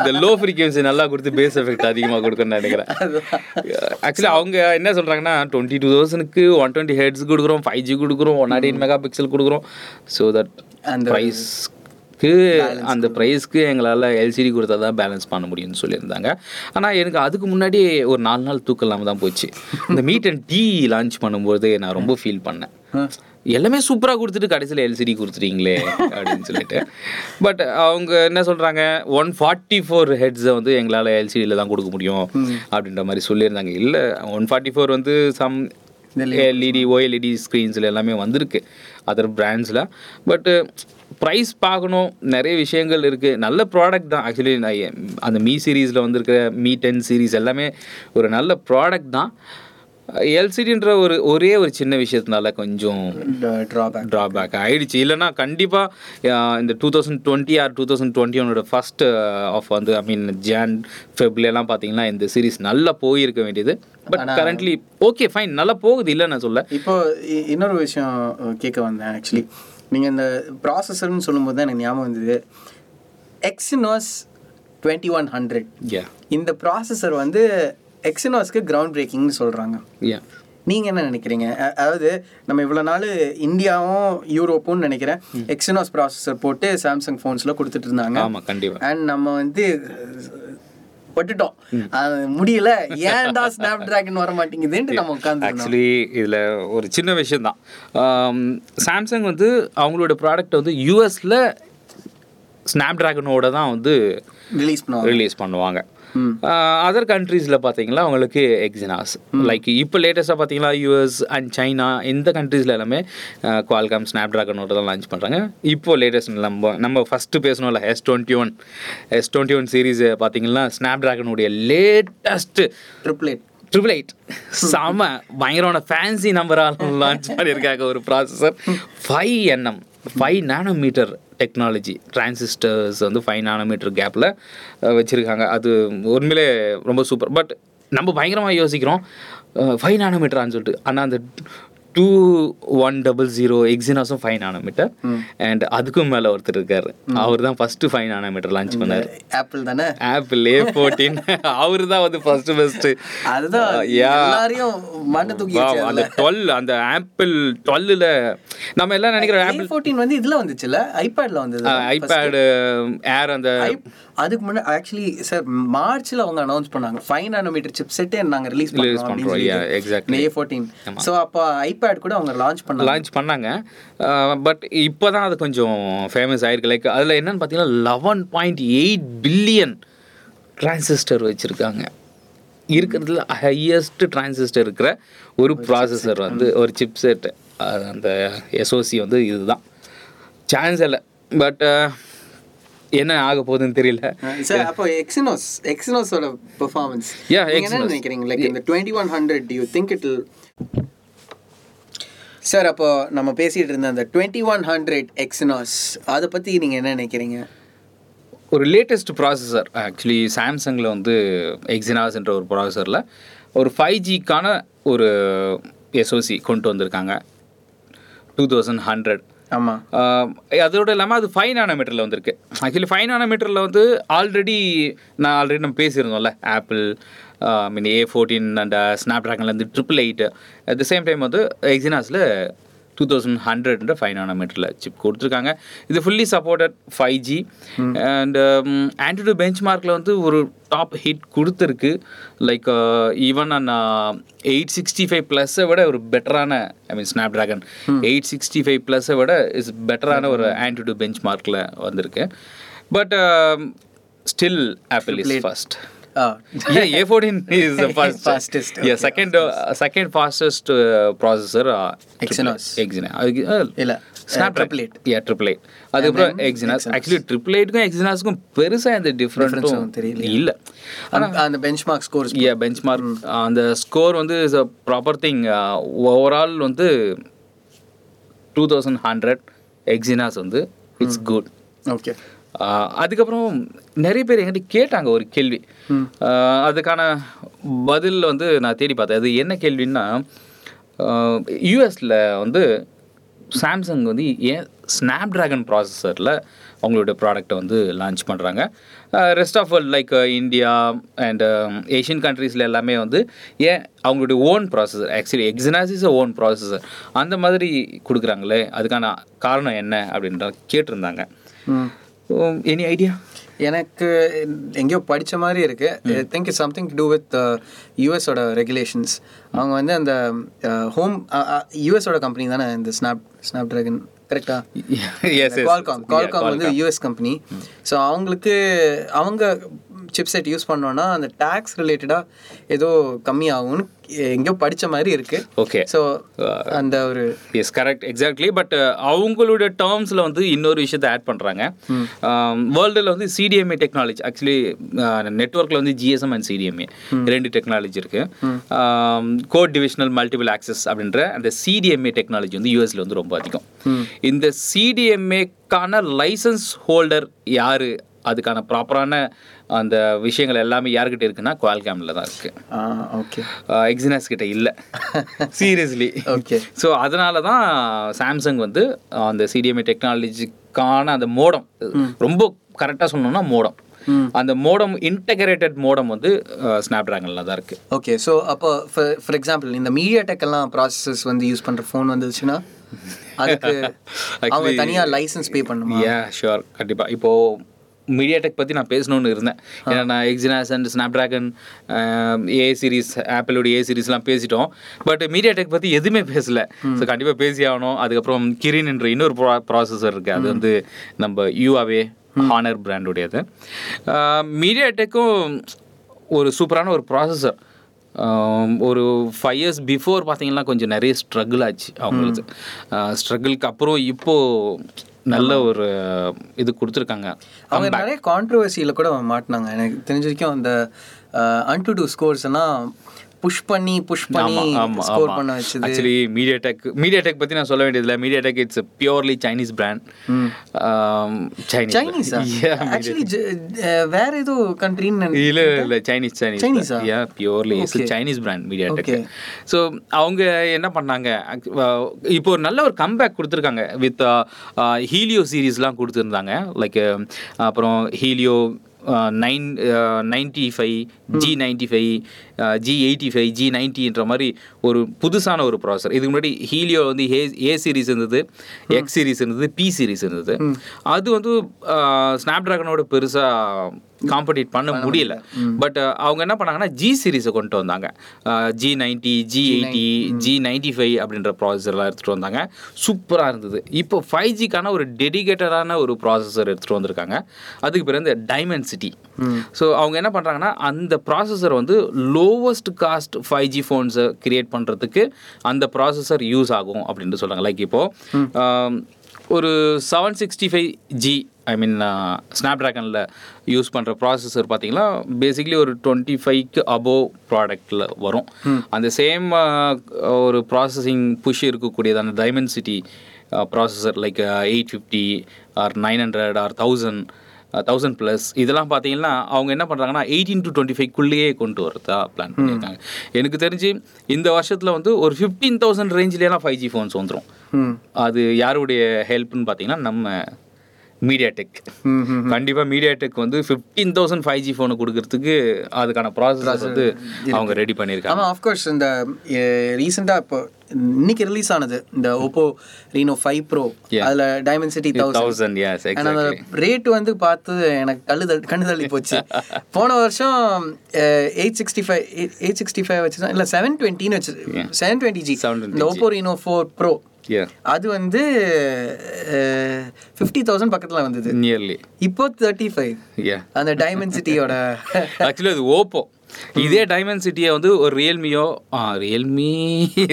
அது லோ ஃப்ரீக்வன்சி நல்லா கொடுத்து பேஸ் எஃபெக்ட் அதிகமாக கொடுக்குன்னு நினைக்கிறேன். ஆக்சுவலி அவங்க என்ன சொல்றாங்கன்னா டுவெண்ட்டி டூ தௌசண்ட்க்கு ஒன் டுவெண்ட்டி ஹெட்ஸ் கொடுக்குறோம் ஃபைவ் ஜி கொடுக்குறோம் one nought eight mega pixel கொடுக்குறோம் ஸோ தட் அந்த ப்ரைஸ்க்கு அந்த ப்ரைஸ்க்கு எங்களால் எல்சிடி கொடுத்தா தான் பேலன்ஸ் பண்ண முடியும்னு சொல்லியிருந்தாங்க. ஆனால் எனக்கு அதுக்கு முன்னாடி ஒரு நாலு நாள் தூக்கம் இல்லாமல் தான் போச்சு. இந்த மீட் அண்ட் டீ லான்ச் பண்ணும்போது நான் ரொம்ப ஃபீல் பண்ணேன். எல்லாமே சூப்பராக கொடுத்துட்டு கடைசியில் எல்சிடி கொடுத்துட்டீங்களே அப்படின்னு சொல்லிட்டு. பட் அவங்க என்ன சொல்கிறாங்க ஒன் ஃபார்ட்டி ஃபோர் ஹெட்ஸை வந்து எங்களால் எல்சிடியில் தான் கொடுக்க முடியும் அப்படின்ற மாதிரி சொல்லியிருந்தாங்க. இல்லை ஒன் ஃபார்ட்டி ஃபோர் வந்து சம் எல்இடி ஓஎல்இடி ஸ்க்ரீன்ஸில் எல்லாமே வந்திருக்கு. அதர் பிராண்ட்ஸில் பட்டு ப்ரைஸ் பார்க்கணும். நிறைய விஷயங்கள் இருக்குது நல்ல ப்ராடக்ட் தான். ஆக்சுவலி நான் அந்த மீ சீரீஸில் வந்திருக்கிற மீ டென் சீரீஸ் எல்லாமே ஒரு நல்ல ப்ராடக்ட் தான். எல்சிடின்ற ஒரு ஒரே ஒரு சின்ன விஷயத்தினால கொஞ்சம் ட்ராபேக் ட்ராபேக் ஆயிடுச்சு. இல்லைன்னா கண்டிப்பாக இந்த two thousand twenty or two thousand twenty ஒனோட first of வந்து ஐ மீன் ஜான் ஃபெப்லாம் பார்த்தீங்கன்னா இந்த சீரிஸ் நல்லா போயிருக்க வேண்டியது. பட் கரண்ட்லி ஓகே ஃபைன் நல்லா போகுது. இல்லை நான் சொல்ல இப்போ இன்னொரு விஷயம் கேட்க வந்தேன் ஆக்சுவலி நீங்கள் இந்த ப்ராசஸர்னு சொல்லும்போது தான் எனக்கு ஞாபகம் வந்தது. எக்ஸினோஸ் டுவெண்ட்டி ஒன் ஹண்ட்ரட் இந்த ப்ராசஸர் வந்து எக்ஸினோஸ்க்கு கிரவுண்ட் பிரேக்கிங்னு சொல்கிறாங்க நீங்கள் என்ன நினைக்கிறீங்க? அதாவது நம்ம இவ்வளோ நாள் இந்தியாவும் யூரோப்பும் நினைக்கிறேன் எக்ஸினோஸ் ப்ராசஸர் போட்டு சாம்சங் ஃபோன்ஸில் கொடுத்துட்டு இருந்தாங்க. ஆமாம் கண்டிப்பாக அண்ட் நம்ம வந்து பட்டுட்டோம். அது முடியல. ஏன்டா ஸ்னாப் டிராகன் வர மாட்டேங்குதுன்ட்டு நம்ம உட்காந்து ஆக்சுவலி இதில் ஒரு சின்ன விஷயந்தான் சாம்சங் வந்து அவங்களோட ப்ராடக்ட் வந்து யூஎஸில் ஸ்னாப் ட்ராகனோட தான் வந்து ரிலீஸ் பண்ணுவாங்க. ரிலீஸ் பண்ணுவாங்க. அதர் கண்ட்ரீஸில் பார்த்தீங்களா அவங்களுக்கு எக்ஸினாஸ் லைக் இப்போ லேட்டஸ்ட்டாக பார்த்தீங்கன்னா யூஎஸ் அண்ட் சைனா இந்த கண்ட்ரீஸில் எல்லாமே குவால்காம் ஸ்னாப் ட்ராகனோட தான் லான்ச் பண்ணுறாங்க இப்போ லேட்டஸ்ட் நம்ம நம்ம ஃபஸ்ட்டு பேசணும்ல S twenty one S twenty one series பார்த்தீங்கன்னா ஸ்னாப் ட்ராகனுடைய லேட்டஸ்ட்டு ட்ரிப்ளேட் ட்ரிபிள் எயிட் செம பயங்கரமான ஃபேன்சி நம்பரால் லான்ச் பண்ணியிருக்காங்க ஒரு processor five NM five nanometer technology transistors வந்து ஃபைவ் நானோமீட்டர் கேப்பில் வச்சுருக்காங்க. அது உண்மையிலே ரொம்ப சூப்பர் பட் நம்ம பயங்கரமாக யோசிக்கிறோம் ஃபைவ் நானோமீட்டரான்னு சொல்லிட்டு. ஆனால் அந்த டூ ஒன் டபுள் ஜீரோ எக்ஸினாஸும் ஃபைவ் நானோமீட்டர் அண்ட் அதுக்கும் மேலே ஒருத்தர் இருக்கார். அவர் தான் ஃபஸ்ட்டு ஃபைவ் நானோமீட்டர் லான்ச் பண்ணார். ஆப்பிள் தானே? ஆப்பிள் ஏ ஃபோர்டீன் அவர் தான் வந்து ஃபர்ஸ்ட் பெஸ்ட் அதுதான் தூக்கி அந்த டுவெல் அந்த ஆப்பிள் டுவெல்லில் நம்ம எல்லாம் நினைக்கிறோம் ஆப்பிள் ஃபோர்டீன் வந்து இதுல வந்துச்சுல ஐபேட்ல வந்தது. ஐபேடு ஏர் அந்த அதுக்கு முன்னாடி ஆக்சுவலி சார் மார்ச்ல அவங்க அனௌன்ஸ் பண்ணாங்க. ஃபைவ் நானோமீட்டர் சிப் செட்டே நாங்க ரிலீஸ் பண்ணுறோம் ஏ ஃபோர்டீன் ஸோ அப்போ ஐபேட் கூட அவங்க லான்ச் பண்ணாங்க. லான்ச் பண்ணாங்க. பட் இப்போ தான் அது கொஞ்சம் ஃபேமஸ் ஆயிருக்கு. லைக் அதில் என்னன்னு பார்த்தீங்கன்னா eleven point eight billion transistor வச்சுருக்காங்க. இருக்கிறதுல ஹையஸ்ட் டிரான்சிஸ்டர் இருக்கிற ஒரு ப்ராசஸர் வந்து ஒரு சிப் செட் அந்த எஸ்ஓசி வந்து இதுதான். சான்ஸ் இல்லை. பட் என்ன ஆக போகுதுன்னு தெரியல. சார் அப்போ எக்ஸினோஸ் எக்ஸினோஸோட பெர்ஃபார்மன்ஸ் Yeah, நீங்க என்ன. நினைக்கிறீங்க? லைக் இந்த twenty one hundred you think it sir அப்போ நம்ம பேசிட்டு இருந்த அந்த டுவெண்ட்டி ஒன் ஹண்ட்ரட் எக்ஸினோஸ் அதை பத்தி நீங்க என்ன நினைக்கிறீங்க? ஒரு லேட்டஸ்ட் ப்ராசஸர் ஆக்சுவலி சாம்சங்கில் வந்து எக்ஸினாஸ்ன்ற ஒரு ப்ராசஸரில் ஒரு ஃபைவ் ஜிக்கான ஒரு எஸ்ஓசி கொண்டு வந்திருக்காங்க. டூ தௌசண்ட் ஹண்ட்ரட் ஆமாம் அதோடு அதோட இல்லாமல் அது ஃபைன் ஆன மீட்டரில் வந்திருக்கு. ஆக்சுவலி ஃபைன் ஆன மீட்டரில் வந்து ஆல்ரெடி நான் ஆல்ரெடி நம்ம பேசியிருந்தோம்ல Apple mean A fourteen and snap ட்ராகன்லேருந்து triple eight at the same time வந்து எக்ஸினாஸில் டூ தௌசண்ட் ஹண்ட்ரட்ன்ற ஃபைவ் நானோமீட்டரில் சிப் கொடுத்துருக்காங்க. இது fully supported five G and Android bench மார்க்கில் வந்து ஒரு டாப் ஹிட் கொடுத்துருக்கு. Like even and eight sixty five ப்ளஸ்ஸை விட ஒரு பெட்டரான I mean Snapdragon eight sixty five ப்ளஸ்ஸை விட இஸ் பெட்டரான ஒரு ஆண்ட்ராய்டு பெஞ்ச் மார்க்கில் வந்திருக்கு. But still Apple is first ah yeah, A14 is the. Fastest, Yeah, okay. second, uh, second fastest uh, processor. Uh, Exynos. Exynos. Uh, இல்ல. Yeah, triple eight. அதுக்கப்புறம் then Exynos. Exynos. Actually, triple eightக்கும் Exynosக்கும் பெருசா எந்த டிஃப்ரெண்ட்டும் தெரியலையா? இல்ல அந்த- அந்த benchmark scores yeah benchmark அந்த ஸ்கோர் வந்து is a proper thing overall வந்து டூ தௌசண்ட் ஹண்ட்ரட் எக்ஸினாஸ் வந்து இட்ஸ் குட் ஓகே அதுக்கப்புறம் நிறைய பேர் என்கிட்ட கேட்டாங்க ஒரு கேள்வி. அதுக்கான பதில் வந்து நான் தேடி பார்த்தேன். அது என்ன கேள்வின்னா யூஎஸில் வந்து சாம்சங் வந்து ஏன் ஸ்னாப் ட்ராகன் ப்ராசஸரில் அவங்களோட ப்ராடக்ட்டை வந்து லான்ச் பண்ணுறாங்க rest of world like India and Asian கண்ட்ரீஸில் எல்லாமே வந்து ஏன் அவங்களுடைய own processor actually Exynos is own processor அந்த மாதிரி கொடுக்குறாங்களே அதுக்கான காரணம் என்ன அப்படின்ற கேட்டிருந்தாங்க. எனி ஐடியா எனக்கு எங்கேயோ படிச்ச மாதிரி இருக்கு. Think is something to with யூஎஸோட regulations அவங்க வந்து அந்த ஹோம் யூஎஸோட கம்பெனி தானே இந்த ஸ்னாப் ஸ்னாப் ட்ராகன் கரெக்டா எஸ் கால்காம் கால்காம் வந்து யூஎஸ் கம்பெனி ஸோ அவங்களுக்கு அவங்க சிப்செட் யூஸ் பண்ணோன்னா அந்த டேக்ஸ் ரிலேட்டடாக ஏதோ கம்மியாகும்னு எங்கேயோ படிச்ச மாதிரி இருக்கு. ஓகே ஸோ அந்த ஒரு எஸ் கரெக்ட் எக்ஸாக்ட்லி பட் அவங்களுடைய டேர்ம்ஸில் வந்து இன்னொரு விஷயத்தை ஆட் பண்ணுறாங்க வேர்ல்டில் வந்து சிடிஎம்ஏ டெக்னாலஜி ஆக்சுவலி நெட்ஒர்க்கில் வந்து ஜிஎஸ்எம் அண்ட் சிடிஎம்ஏ ரெண்டு டெக்னாலஜி இருக்குது கோட் டிவிஷனல் மல்டிபிள் ஆக்சஸ் அப்படின்ற அந்த சிடிஎம்ஏ டெக்னாலஜி வந்து யூஎஸ்ல வந்து ரொம்ப அதிகம். இந்த சிடிஎம்ஏக்கான லைசன்ஸ் ஹோல்டர் யார்? அதுக்கான ப்ராப்பரான அந்த விஷயங்கள் எல்லாமே யார்கிட்ட இருக்குன்னா குவால்காமில் தான் இருக்குது ஓகே. எக்ஸினாஸ் கிட்ட இல்லை. Seriously okay. ஸோ அதனால தான் சாம்சங் வந்து அந்த சிடிஎம்ஏ டெக்னாலஜிக்கான அந்த மோடம் ரொம்ப கரெக்டாக சொன்னோம்னா மோடம் அந்த மோடம் இன்டகிரேட்டட் மோடம் வந்து ஸ்னாப் ட்ராகனில் தான் இருக்குது ஓகே. ஸோ அப்போ ஃபார் எக்ஸாம்பிள் இந்த மீடியா டெக் எல்லாம் ப்ராசஸஸ் வந்து யூஸ் பண்ணுற ஃபோன் வந்துச்சுன்னா அதுக்கு அவங்க தனியாக லைசன்ஸ் பே பண்ணுமா? யா ஷுவர் கண்டிப்பாக இப்போது மீடியா டெக் பற்றி நான் பேசணும்னு இருந்தேன். ஏன்னா நான் Exynos and Snapdragon A series ஆப்பிளோட A சீரிஸ்லாம் பேசிட்டோம். பட் மீடியா டெக் பற்றி எதுவுமே பேசல. ஸோ கண்டிப்பாக பேசி ஆகணும். அதுக்கப்புறம் கிரின் என்ற இன்னொரு ப்ரா ப்ராசஸர் இருக்குது அது வந்து நம்ம யூஆவே ஹானர் பிராண்டுடையது மீடியா டெக்கும் ஒரு சூப்பரான ஒரு ப்ராசஸர் ஒரு ஃபைவ் இயர்ஸ் பிஃபோர் பார்த்தீங்கன்னா கொஞ்சம் நிறைய ஸ்ட்ரகிள் ஆச்சு அவங்களுக்கு. ஸ்ட்ரகிளுக்கு அப்புறம் இப்போது நல்ல ஒரு இது கொடுத்துருக்காங்க. அவங்க நிறைய கான்ட்ரவர்சியில் கூட மாட்டினாங்க. எனக்கு தெரிஞ்ச வரைக்கும் அந்த அன்டு டூ ஸ்கோர்ஸ் எல்லாம் புஷ் பண்ணி புஷ் பண்ணி ஸ்கோர் பண்ண வச்சது. Actually MediaTek MediaTek பற்றி நான் சொல்ல வேண்டியதில்லை. MediaTek it's purely Chinese brand Chinese சைனீஸா actually வேற ஏதோ கண்ட்ரின்னு இல்ல இல்ல Chinese Chinese Chinese-ஆ? Yeah purely. Chinese brand MediaTek. So அவங்க என்ன பண்ணாங்க? இப்போ ஒரு நல்ல ஒரு கம்பேக் கொடுத்துருக்காங்க. வித் ஹீலியோ சீரீஸ்லாம் கொடுத்துருந்தாங்க. லைக் அப்புறம் Helio nine ninety five G ninety five G eighty five G நைன்ட்டின்ற மாதிரி ஒரு புதுசான ஒரு ப்ராசர் இதுக்கு முன்னாடி ஹீலியோ வந்து ஏ ஏ சீரிஸ் இருந்தது எக்ஸ் சீரிஸ் இருந்தது பி சீரிஸ் இருந்தது. அது வந்து ஸ்னாப் ட்ராகனோட பெருசாக காம்படிட் பண்ண முடியல. பட் அவங்க என்ன பண்ணாங்கன்னா ஜி சீரிஸை கொண்டு வந்தாங்க. G ninety G eighty G ninety five அப்படின்ற ப்ராசஸர்லாம் எடுத்துகிட்டு வந்தாங்க. சூப்பராக இருந்தது. இப்போ ஃபைவ் ஜிக்கான ஒரு டெடிகேட்டடான ஒரு ப்ராசஸர் எடுத்துகிட்டு வந்திருக்காங்க. அதுக்கு பிறகு இந்த டைமண்ட் சிட்டி ஸோ அவங்க என்ன பண்ணுறாங்கன்னா அந்த ப்ராசஸர் வந்து லோவஸ்ட் காஸ்ட் ஃபைவ் ஜி ஃபோன்ஸை கிரியேட் பண்ணுறதுக்கு அந்த ப்ராசஸர் யூஸ் ஆகும் அப்படின்ட்டு சொல்கிறாங்க லைக் இப்போது ஒரு seven sixty five G I mean snap ட்ராகனில் யூஸ் பண்ணுற ப்ராசஸர் பார்த்தீங்கன்னா பேசிக்லி ஒரு டுவெண்ட்டி ஃபைவ்க்கு அபோவ் ப்ராடக்டில் வரும். அந்த சேம் ஒரு ப்ராசஸிங் புஷ் இருக்கக்கூடியது அந்த Dimensity processor like eight fifty or nine hundred or thousand thousand plus இதெல்லாம் பார்த்தீங்கன்னா அவங்க என்ன பண்ணுறாங்கன்னா எயிட்டீன் டு டுவெண்ட்டி ஃபைவ்க்குள்ளேயே கொண்டு வரதா பிளான் பண்ணியிருக்காங்க. எனக்கு தெரிஞ்சு இந்த வருஷத்தில் வந்து ஒரு ஃபிஃப்டீன் தௌசண்ட் ரேஞ்சிலேலாம் ஃபைவ் ஜி ஃபோன்ஸ் வந்துடும் அது யாருடைய ஹெல்ப்னு பார்த்தீங்கன்னா நம்ம மீடியா டெக் கண்டிப்பாக மீடியா டெக் வந்து ஃபிஃப்டீன் தௌசண்ட் ஃபைவ் ஜி ஃபோனை கொடுக்கறதுக்கு அதுக்கான ப்ராசஸ் வந்து அவங்க ரெடி பண்ணியிருக்காங்க. ஆமாம் ஆஃப்கோர்ஸ் இந்த ரீசெண்டாக இப்போ இன்னைக்கு ரிலீஸ் ஆனது இந்த ஓப்போ ரீனோ ஃபைவ் ப்ரோ. அதில் டைமண்ட் சிட்டி தௌசண்ட் அந்த ரேட் வந்து பார்த்து எனக்கு கண்ணு தள்ளி கண்ணு தள்ளி போச்சு. போன வருஷம் eight sixty five eight sixty five வச்சு தான் இல்லை செவன் டுவெண்ட்டின்னு வச்சு. Seven twenty G 720G. இந்த ஓப்போ ரீனோ ஃபோர் ப்ரோ அது வந்து ஃபிஃப்டி தௌசண்ட் பக்கத்தில் வந்தது. நியர்லி இப்போ தேர்ட்டி ஃபைவ் அந்த டைமண்ட் சிட்டியோட ஆக்சுவலி அது ஓப்போ இதே டைமண்ட் சிட்டியை வந்து ஒரு ரியல்மியோ ரியல்மி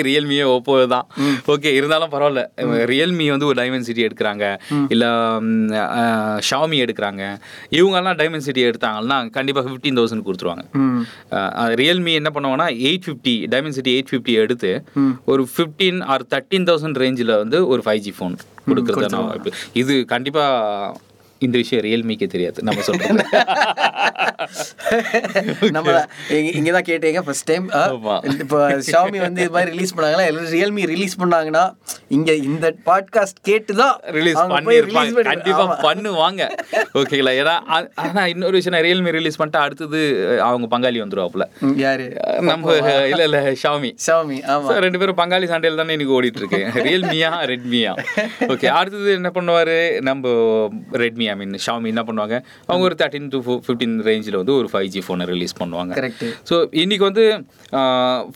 ரியல்மியோ ஓப்போ தான். ஓகே இருந்தாலும் பரவாயில்ல. ரியல்மி வந்து ஒரு டைமண்ட் சிட்டி எடுக்கிறாங்க. இல்லை ஷாமி எடுக்கிறாங்க. இவங்கெல்லாம் டைமண்ட் சிட்டி எடுத்தாங்கன்னா கண்டிப்பாக ஃபிஃப்டீன் தௌசண்ட் கொடுத்துருவாங்க. ரியல்மி என்ன பண்ணுவாங்கன்னா eight fifty Dimensity eight fifty எடுத்து ஒரு ஃபிஃப்டீன் ஆர் தேர்ட்டீன் தௌசண்ட் ரேஞ்சில் வந்து ஒரு ஃபைவ் ஜி ஃபோன் கொடுக்குறதான வாய்ப்பு. இது கண்டிப்பாக இந்த விஷயம் ரியல்மிக்கே தெரியாது. நம்ம சொல்கிறோம் நம்ம இங்கே தான் கேட்டீங்க ஃபர்ஸ்ட் டைம். இப்போ ஷாமி வந்து இது மாதிரி ரிலீஸ் பண்ணாங்களா ரியல்மி ரிலீஸ் பண்ணாங்கன்னா இங்க இந்த பாட்காஸ்ட் கேட்டு தான் ரிலீஸ் அவங்க போய் பண்ணிருப்பாங்க release பண்ணி- கண்டிப்பா ஆமா. பண்ணுவாங்க. ஓகேங்களா ஏன்னா ஆனா இன்னொரு விஷயம் ரியல்மி ரிலீஸ் பண்ணிட்டு அடுத்தது அவங்க பங்காளி வந்துருவாப்புல. யாரு? நம்ம இல்ல இல்ல ஷாமி ஷாமி ஆமா. So, ரெண்டு பேரும் பங்காளி சண்டையில் தானே இன்னைக்கு ஓடிட்டு இருக்கு. ரியல்மியா ரெட்மியா ஓகே அடுத்தது என்ன பண்ணுவாரு? நம்ம ரெட்மி ஐ மீன் ஷாமி என்ன பண்ணுவாங்க? அவங்க ஒரு தேர்ட்டின் டு ஃபிஃப்டீன் ரேஞ்சில் வந்து ஒரு ஃபைவ் ஜி ஃபோனை ரிலீஸ் பண்ணுவாங்க. கரெக்ட் ஸோ இன்னைக்கு வந்து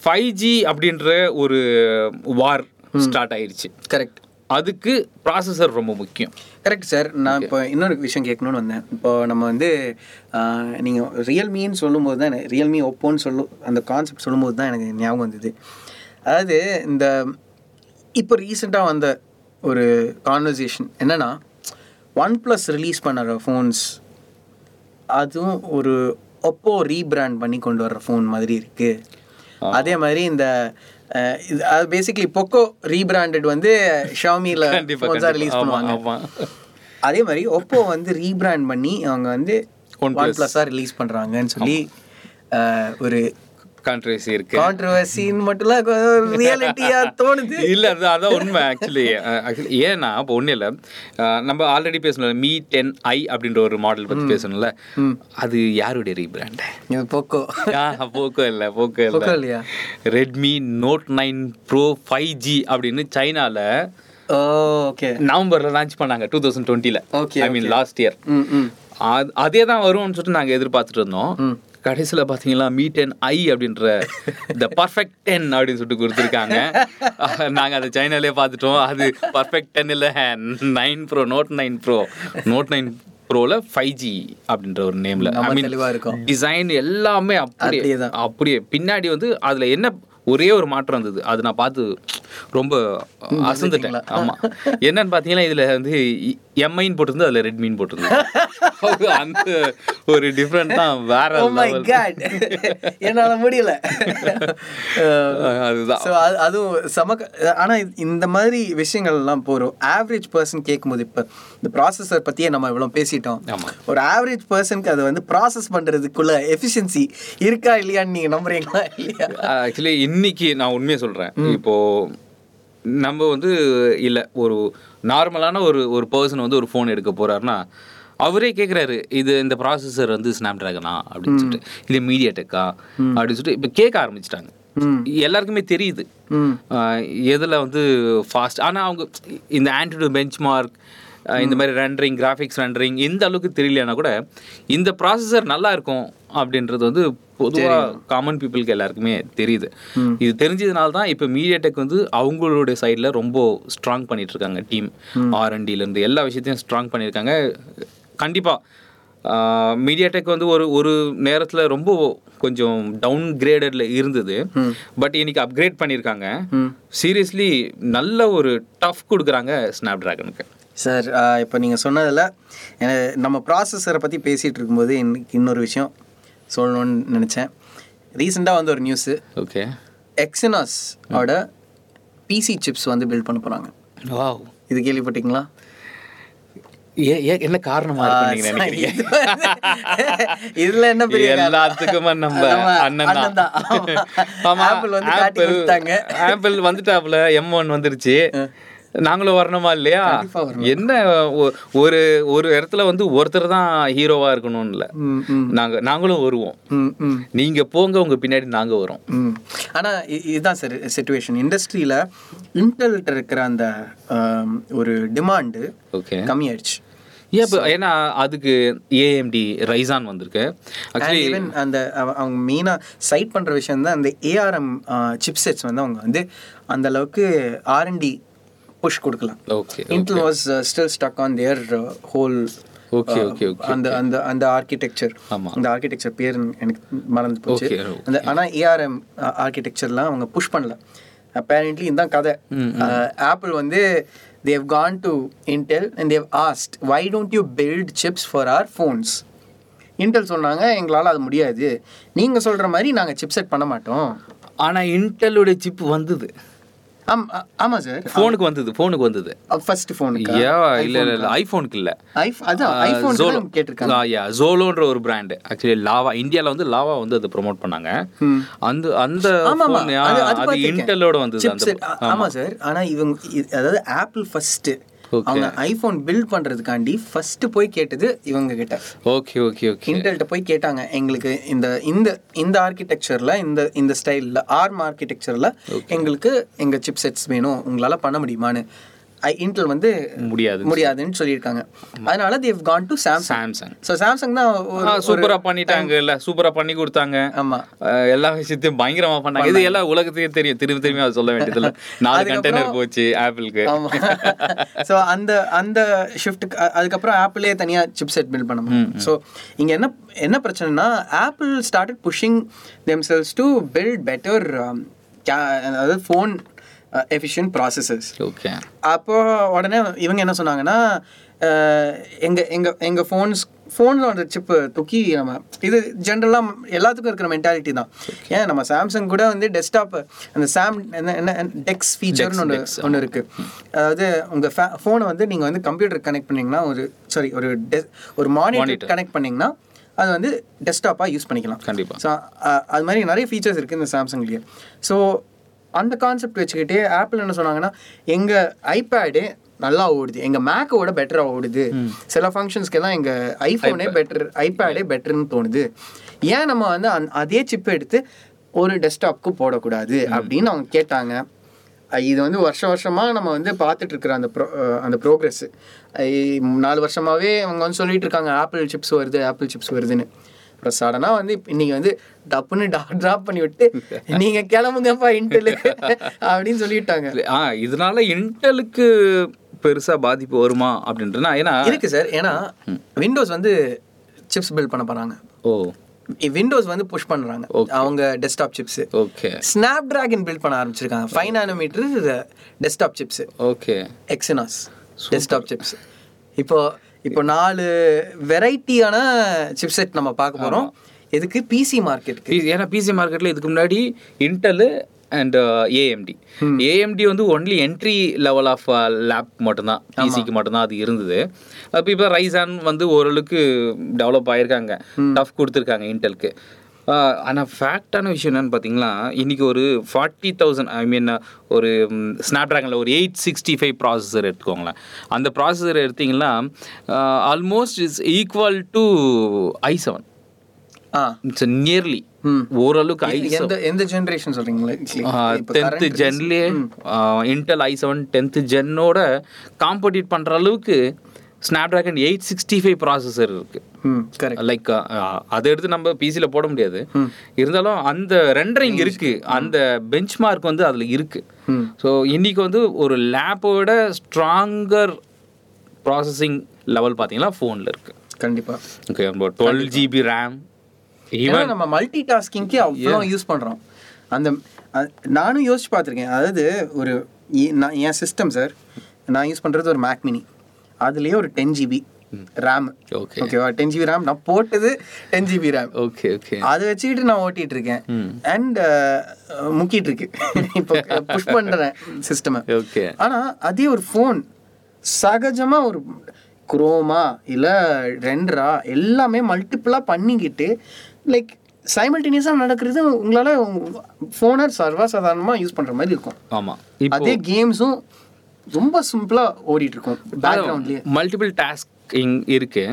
ஃபைவ் ஜி அப்படின்ற ஒரு வார் ஸ்டார்ட் ஆயிடுச்சு கரெக்ட் அதுக்கு ப்ராசஸர் ரொம்ப முக்கியம். கரெக்ட் சார் நான் இப்போ இன்னொரு விஷயம் கேட்கணும்னு வந்தேன். இப்போ நம்ம வந்து நீங்கள் ரியல்மின்னு சொல்லும்போது தான் ரியல்மி ஒப்போன்னு சொல்லும் அந்த கான்செப்ட் சொல்லும்போது தான் எனக்கு ஞாபகம் வந்தது. அதாவது இந்த இப்போ ரீசெண்டாக வந்த ஒரு கான்வர்சேஷன் என்னன்னா ஒன் ப்ளஸ் ரிலீஸ் பண்ணுற ஃபோன்ஸ் அதுவும் ஒரு ஒப்போ ரீபிராண்ட் பண்ணி கொண்டு வர்ற ஃபோன் மாதிரி இருக்கு. அதே மாதிரி இந்த இது அது பேசிக்கலி பொக்கோ ரீபிராண்டட் வந்து ஷாமியில் ஃபோன்ஸாக. ரிலீஸ் பண்ணுவாங்க. அதே மாதிரி ஒப்போ வந்து ரீபிராண்ட் பண்ணி அவங்க வந்து ஒன் ப்ளஸ்ஸாக ரிலீஸ் பண்ணுறாங்கன்னு சொல்லி ஒரு கான்ட்ரவர்சி இருக்கு. கான்ட்ரவர்சின்னு மட்டும் ரியாலிட்டியா தோணுது. இல்ல அது அதான் உண்மை ஆக்சுவலி ஆக்சுவலி ஏன்னா இப்போ ஒன்றும் இல்லை. நம்ம ஆல்ரெடி பேசணும் மீ டென் ஐ அப்படின்ற ஒரு மாடல் பத்தி பேசணும்ல அது யாருடைய ரீபிராண்ட் போக்கோ. போக்கோ இல்லை போக்கோ போக்கோ இல்லை இல்லையா? Redmi Note nine Pro five G அப்படின்னு சைனால ஓகே நவம்பர்ல லான்ச் பண்ணாங்க டூ தௌசண்ட் டுவெண்ட்டில Okay, I mean last year அதே தான் வரும்னு சொல்லிட்டு நாங்கள் எதிர்பார்த்துட்டு இருந்தோம். கடைசியில் பார்த்தீங்களா மீ டென் ஐ அப்படின்ற த பர்ஃபெக்ட் டென் அப்படின்னு சொல்லிட்டு கொடுத்துருக்காங்க. நாங்கள் அதை சைனாலே பார்த்துட்டோம். அது பர்ஃபெக்ட் டென் இல்லை nine Pro Note nine Pro Note nine ப்ரோவில் five G அப்படின்ற ஒரு நேமில் ஐ மீன் இருக்கோம். டிசைன் எல்லாமே அப்படியே. அப்படியே பின்னாடி வந்து அதில் என்ன ஒரே ஒரு மாற்றம் இருந்தது. அது நான் பார்த்து ரொம்ப அசந்துட்டேன். ஆமாம் என்னன்னு பார்த்தீங்கன்னா இதில் வந்து எம்ஐன்னு போட்டிருந்து அதில் ரெட்மின்னு போட்டிருந்து அந்த ஒரு டிஃப்ரெண்ட் தான் வேற. காட் என்னால முடியல. அதுதான். அது அதுவும் சமக்க ஆனால் இந்த மாதிரி விஷயங்கள்லாம் போகிறோம் ஆவரேஜ் பர்சன் கேட்கும்போது இப்போ இந்த ப்ராசஸர் பற்றியே நம்ம இவ்வளோ பேசிட்டோம். ஒரு ஆவரேஜ் பர்சனுக்கு அது வந்து ப்ராசஸ் பண்ணுறதுக்குள்ள எஃபிஷியன்சி இருக்கா இல்லையான்னு நீங்கள் நம்புறீங்களா இல்லையா? ஆக்சுவலி இன்னைக்கு நான் உண்மையை சொல்கிறேன் இப்போ நம்ம வந்து இல்லை ஒரு நார்மலான ஒரு ஒரு பர்சன் வந்து ஒரு ஃபோன் எடுக்க போறாருன்னா அவரே கேட்குறாரு இது இந்த ப்ராசஸர் வந்து ஸ்னாப் ட்ராகனா அப்படின்னு சொல்லிட்டு இல்லை மீடியா டெக்கா அப்படின்னு சொல்லிட்டு இப்போ கேட்க ஆரம்பிச்சிட்டாங்க. எல்லாருக்குமே தெரியுது. எதில் வந்து ஃபாஸ்ட் ஆனால் அவங்க இந்த ஆன்டிடியூட் பெஞ்ச் மார்க் இந்த மாதிரி ரெண்டரிங் கிராஃபிக்ஸ் ரெண்டரிங் இந்த அளவுக்கு தெரியலனா கூட இந்த ப்ராசஸர் நல்லா இருக்கும் அப்படின்றது வந்து பொதுவாக காமன் பீப்புளுக்கு எல்லாருக்குமே தெரியுது. இது தெரிஞ்சதுனால தான் இப்போ மீடியா டெக் வந்து அவங்களுடைய சைடில் ரொம்ப ஸ்ட்ராங் பண்ணிட்டு இருக்காங்க டீம் ஆர்என்டிலேருந்து எல்லா விஷயத்தையும் ஸ்ட்ராங் பண்ணியிருக்காங்க. கண்டிப்பாக மீடியா டெக் வந்து ஒரு ஒரு நேரத்தில் ரொம்ப கொஞ்சம் டவுன் கிரேடடில் இருந்தது பட் இன்னைக்கு அப்கிரேட் பண்ணியிருக்காங்க. சீரியஸ்லி நல்ல ஒரு டஃப் கொடுக்குறாங்க ஸ்னாப் ட்ராகனுக்கு சார் இப்போ நீங்கள் சொன்னதில் நம்ம ப்ராசஸரை பற்றி பேசிகிட்டு இருக்கும்போது இன்னைக்கு இன்னொரு விஷயம் சொல்லணும்னு நினச்சேன். ரீசெண்டாக வந்து ஒரு நியூஸு ஓகே எக்ஸினாஸ் ஓட பிசி சிப்ஸ் வந்து பில்ட் பண்ண போகிறாங்க வாவ் இது கேள்விப்பட்டீங்களா? என்ன காரணமா இதுல என்ன பெரிய? எல்லாத்துக்குமே நம்ம அண்ணன் தான். Apple வந்து. ஆப்பிள் வந்துட்டாப்ல எம் ஒன் வந்துருச்சு. நாங்களும் வரணுமா இல்லையா. என்ன ஒரு ஒரு இடத்துல வந்து ஒருத்தர் தான் ஹீரோவா இருக்கணும்னு இல்ல. நாங்க நாங்களும் வருவோம். நீங்க போங்க உங்க பின்னாடி நாங்க வரோம். ம். ஆனா இதுதான் சார் சுச்சுவேஷன் இண்டஸ்ட்ரியில இன்டெல்ட்ட இருக்கிற அந்த ஒரு டிமாண்டு ஓகே கம்மியாயிடுச்சு. ஏன்னா அதுக்கு ஏஎம்டி ரைசான் வந்திருக்கு. ஆக்சுவலி ஈவன் அந்த அவ- அவங்க மெயினாக சைட் பண்ற விஷயம் தான் அந்த ஏஆர்எம் சிப்செட்ஸ் வந்து அவங்க வந்து அந்த அளவுக்கு ஆர்என்டி புஷ் கொடுக்கலாம். Okay Intel was still stuck on their whole okay okay okay அந்த அந்த அந்த ஆர்கிடெக்சர் ஆமா. அந்த ஆர்கிடெக்சர் பேர் எனக்கு மறந்து போச்சு. அந்த ஆனா ஏஆர்எம் ஆர்கிடெக்சர்லாம் அவங்க புஷ் பண்ணல. அப்பேரண்ட்லி இதான் கதை. ஆப்பிள் வந்து they gone to Intel and they asked why don't you build chips for our phones Intel சொன்னாங்க எங்களால் அது முடியாது. நீங்கள் சொல்கிற மாதிரி நாங்கள் சிப்செட் பண்ண மாட்டோம். ஆனா இன்டெலோட சிப் வந்தது. ஆம் சார் ஃபோனுக்கு வந்தது ஃபோனுக்கு வந்தது. ஃபர்ஸ்ட் ஃபோனுக்கு யா இல்ல இல்ல ஐபோனுக்கு இல்ல. அதான் ஐஃபோன் ஜோலோ கேட்டிருக்காங்க. யா ஜோலோன்ற ஒரு பிராண்ட் ஆக்சுவலி லாவா இந்தியால வந்து லாவா வந்து அது ப்ரோமோட் பண்ணாங்க. அந்த அந்த அது. இன்டெலோட வந்தது ஆமா சார் ஆனா இவங்க அதாவது ஆப்பிள் ஃபர்ஸ்ட். அவங்க ஐபோன் பில்ட் பண்றதுக்காண்டி ஃபர்ஸ்ட் போய் கேட்டது இவங்க கிட்ட ஓகே ஓகே ஓகே இன்டெல்ட்ட போய் கேட்டாங்க. எங்களுக்கு இந்த இந்த இந்த ஆர்கிடெக்சர்ல இந்த இந்த ஸ்டைல்ல ஆர்ம் ஆர்கிடெக்சர்ல எங்களுக்கு எங்க சிப் செட்ஸ் வேணும். உங்களால பண்ண முடியுமான்னு. இன்டெல் வந்து முடியாது முடியாதுன்னு சொல்லியிருக்காங்க. அதனால they gone to Samsung Samsung so Samsung தான் ஒரு சூப்பரா பண்ணிட்டாங்க இல்ல சூப்பரா பண்ணி கொடுத்தாங்க. ஆமா. எல்லா விஷயத்தையும் பயங்கரமா பண்ணாங்க. இது எல்லாம் உலகத்துக்கே தெரியும். திரும்பி திரும்பி அதை சொல்ல வேண்டியது இல்ல நாலு கண்டெய்னர் போச்சு ஆப்பிளுக்கு ஸோ அந்த அந்த ஷிஃப்ட்டுக்கு அதுக்கப்புறம் ஆப்பிளே தனியா சிப் செட் பில்ட் பண்ண முடியும் ஸோ இங்க என்ன என்ன பிரச்சனைனா Apple started pushing themselves to build better அதாவது ஃபோன் எஃபிஷியன்ட் ப்ராசஸர்ஸ் ஓகே அப்போ உடனே இவங்க என்ன சொன்னாங்கன்னா அஹ், எங்க எங்க எங்க ஃபோன்ஸ் ஃபோனில் அந்த சிப்பு தூக்கி நம்ம இது ஜென்ரலாக எல்லாத்துக்கும் இருக்கிற மென்டாலிட்டி தான். ஏன் நம்ம சாம்சங் கூட வந்து டெஸ்க்டாப் அந்த சாம் என்ன என்ன டெக்ஸ் ஃபீச்சர்னு ஒன்று ஒன்று இருக்குது அதாவது உங்கள் ஃபே ஃபோனை வந்து நீங்கள் வந்து கம்ப்யூட்டர் கனெக்ட் பண்ணீங்கன்னா ஒரு சாரி ஒரு டெ ஒரு மானிட்டர் கனெக்ட் பண்ணீங்கன்னா அது வந்து டெஸ்க்டாப்பாக யூஸ் பண்ணிக்கலாம். கண்டிப்பா. ஸோ அது மாதிரி நிறைய ஃபீச்சர்ஸ் இருக்குது இந்த சாம்சங்லேயே ஸோ அந்த கான்செப்ட் வச்சுக்கிட்டே ஆப்பிள் என்ன சொன்னாங்கன்னா எங்கள் ஐபேடு நல்லா ஓடுது. எங்கள் மேக்கோட பெட்டராக ஓடுது. சில ஃபங்க்ஷன்ஸ்க்கெல்லாம் எங்கள் ஐஃபோனே பெட்டர் ஐபேடே பெட்டர்னு தோணுது. ஏன் நம்ம வந்து அந் அதே சிப் எடுத்து ஒரு டெஸ்க்டாப்க்கு போடக்கூடாது அப்படின்னு அவங்க கேட்டாங்க. இது வந்து வருஷ வருஷமாக நம்ம வந்து பார்த்துட்டு இருக்கிற அந்த ப்ரோ அந்த ப்ரோக்ரஸ் நாலு வருஷமாகவே அவங்க வந்து சொல்லிட்டு இருக்காங்க ஆப்பிள் சிப்ஸ் வருது ஆப்பிள் சிப்ஸ் வருதுன்னு. அப்புறம் சடனாக வந்து இப்ப இன்னைக்கு வந்து டப்புன்னு டா ட்ராப் பண்ணி விட்டு நீங்கள் கிளம்புங்கப்பா இன்டெல் அப்படின்னு சொல்லிட்டாங்க. ஆ இதனால இன்டெலுக்கு பெருசா பாதிப்பு வருமா அப்படின்றனா ஏன்னா இருக்கு சார். ஏன்னா விண்டோஸ் வந்து சிப்ஸ் பில்ட் பண்ண போகிறாங்க ஓ. விண்டோஸ் வந்து புஷ் பண்ணுறாங்க அவங்க desktop chips okay Snapdragon build பண்ண ஆரம்பிச்சிருக்காங்க. Five nanometer desktop chips okay Exynos desktop chips இப்போ இப்போ நாலு வெரைட்டியான சிப்செட் நம்ம பார்க்க போகிறோம் எதுக்கு? பிசி மார்க்கெட்டுக்கு ஏன்னா பிசி மார்க்கெட்ல இதுக்கு முன்னாடி இன்டெல் அண்ட் ஏஎம்டி ஏஎம்டி வந்து only entry level of lap மட்டும்தான். பிசிக்கு மட்டும்தான் அது இருந்தது. அப்போ இப்போ ரைசான் வந்து ஓரளவுக்கு டெவலப் ஆயிருக்காங்க. டஃப் கொடுத்துருக்காங்க இன்டெலுக்கு ஆனால் ஃபேக்டான விஷயம் என்னன்னு பார்த்தீங்கன்னா இன்றைக்கி ஒரு ஃபார்ட்டி தௌசண்ட் ஐ மீன் ஒரு ஸ்னாப் ட்ராகனில் ஒரு எயிட் சிக்ஸ்டி ஃபைவ் ப்ராசஸர் எடுத்துக்கோங்களேன். அந்த ப்ராசஸர் எடுத்திங்கன்னா almost is equal to i seven ah. It's nearly. ஓரளவுக்கு ஐ எந்த எந்த ஜென்ரேஷன் சொல்றீங்களா இப்போ டென்த் ஜென்லேயே இன்டெல் ஐ செவன் டென்த் ஜென்னோட காம்படிட் பண்ணுற அளவுக்கு Snapdragon eight sixty five processor இருக்கு லைக் அதை எடுத்து நம்ம பிசியில் போட முடியாது. இருந்தாலும் அந்த ரெண்டரிங் இருக்கு. அந்த பெஞ்ச் மார்க் வந்து அதில் இருக்கு. ஸோ இன்னைக்கு வந்து ஒரு லேப்போட ஸ்ட்ராங்கர் ப்ராசஸிங் லெவல் பார்த்தீங்கன்னா ஃபோனில் இருக்கு. கண்டிப்பா. ஓகே டுவெல் ஜிபி ரேம் ஏன்னா நம்ம மல்டி டாஸ்கிங்க்கு அவ்வளோ யூஸ் பண்றோம். அந்த நானும் யோசிச்சு பார்த்துருக்கேன் அதாவது ஒரு நான் என் சிஸ்டம் சார் நான் யூஸ் பண்றது ஒரு மேக் மினி அதுலயே ஒரு டென் ஜிபி ரேம் ஓகே ஓகேவா டென் ஜிபி ரேம் நான் போட்டது ten GB RAM okay okay அதை வச்சுக்கிட்டு நான் ஓட்டிட்டு இருக்கேன். அண்ட் முக்கிட்டு இருக்கு. இப்போ புஷ் பண்றேன் சிஸ்டம் ஓகே ஆனா அதே ஒரு ஃபோன் சகஜமா ஒரு குரோமா இல்லை ரெண்டரா எல்லாமே மல்டிப்புளாக பண்ணிக்கிட்டு லைக் சைமல்டேனியஸாக நடக்கிறது உங்களால் ஃபோனை சர்வசாதாரணமாக யூஸ் பண்ணுற மாதிரி இருக்கும். ஆமாம் அதே கேம்ஸும் ரொம்ப சிம்பிளாக ஓடிட்டு இருக்கும் பேக்ரவுண்ட்லேயே மல்டிபிள் டாஸ்கிங் இருக்கு.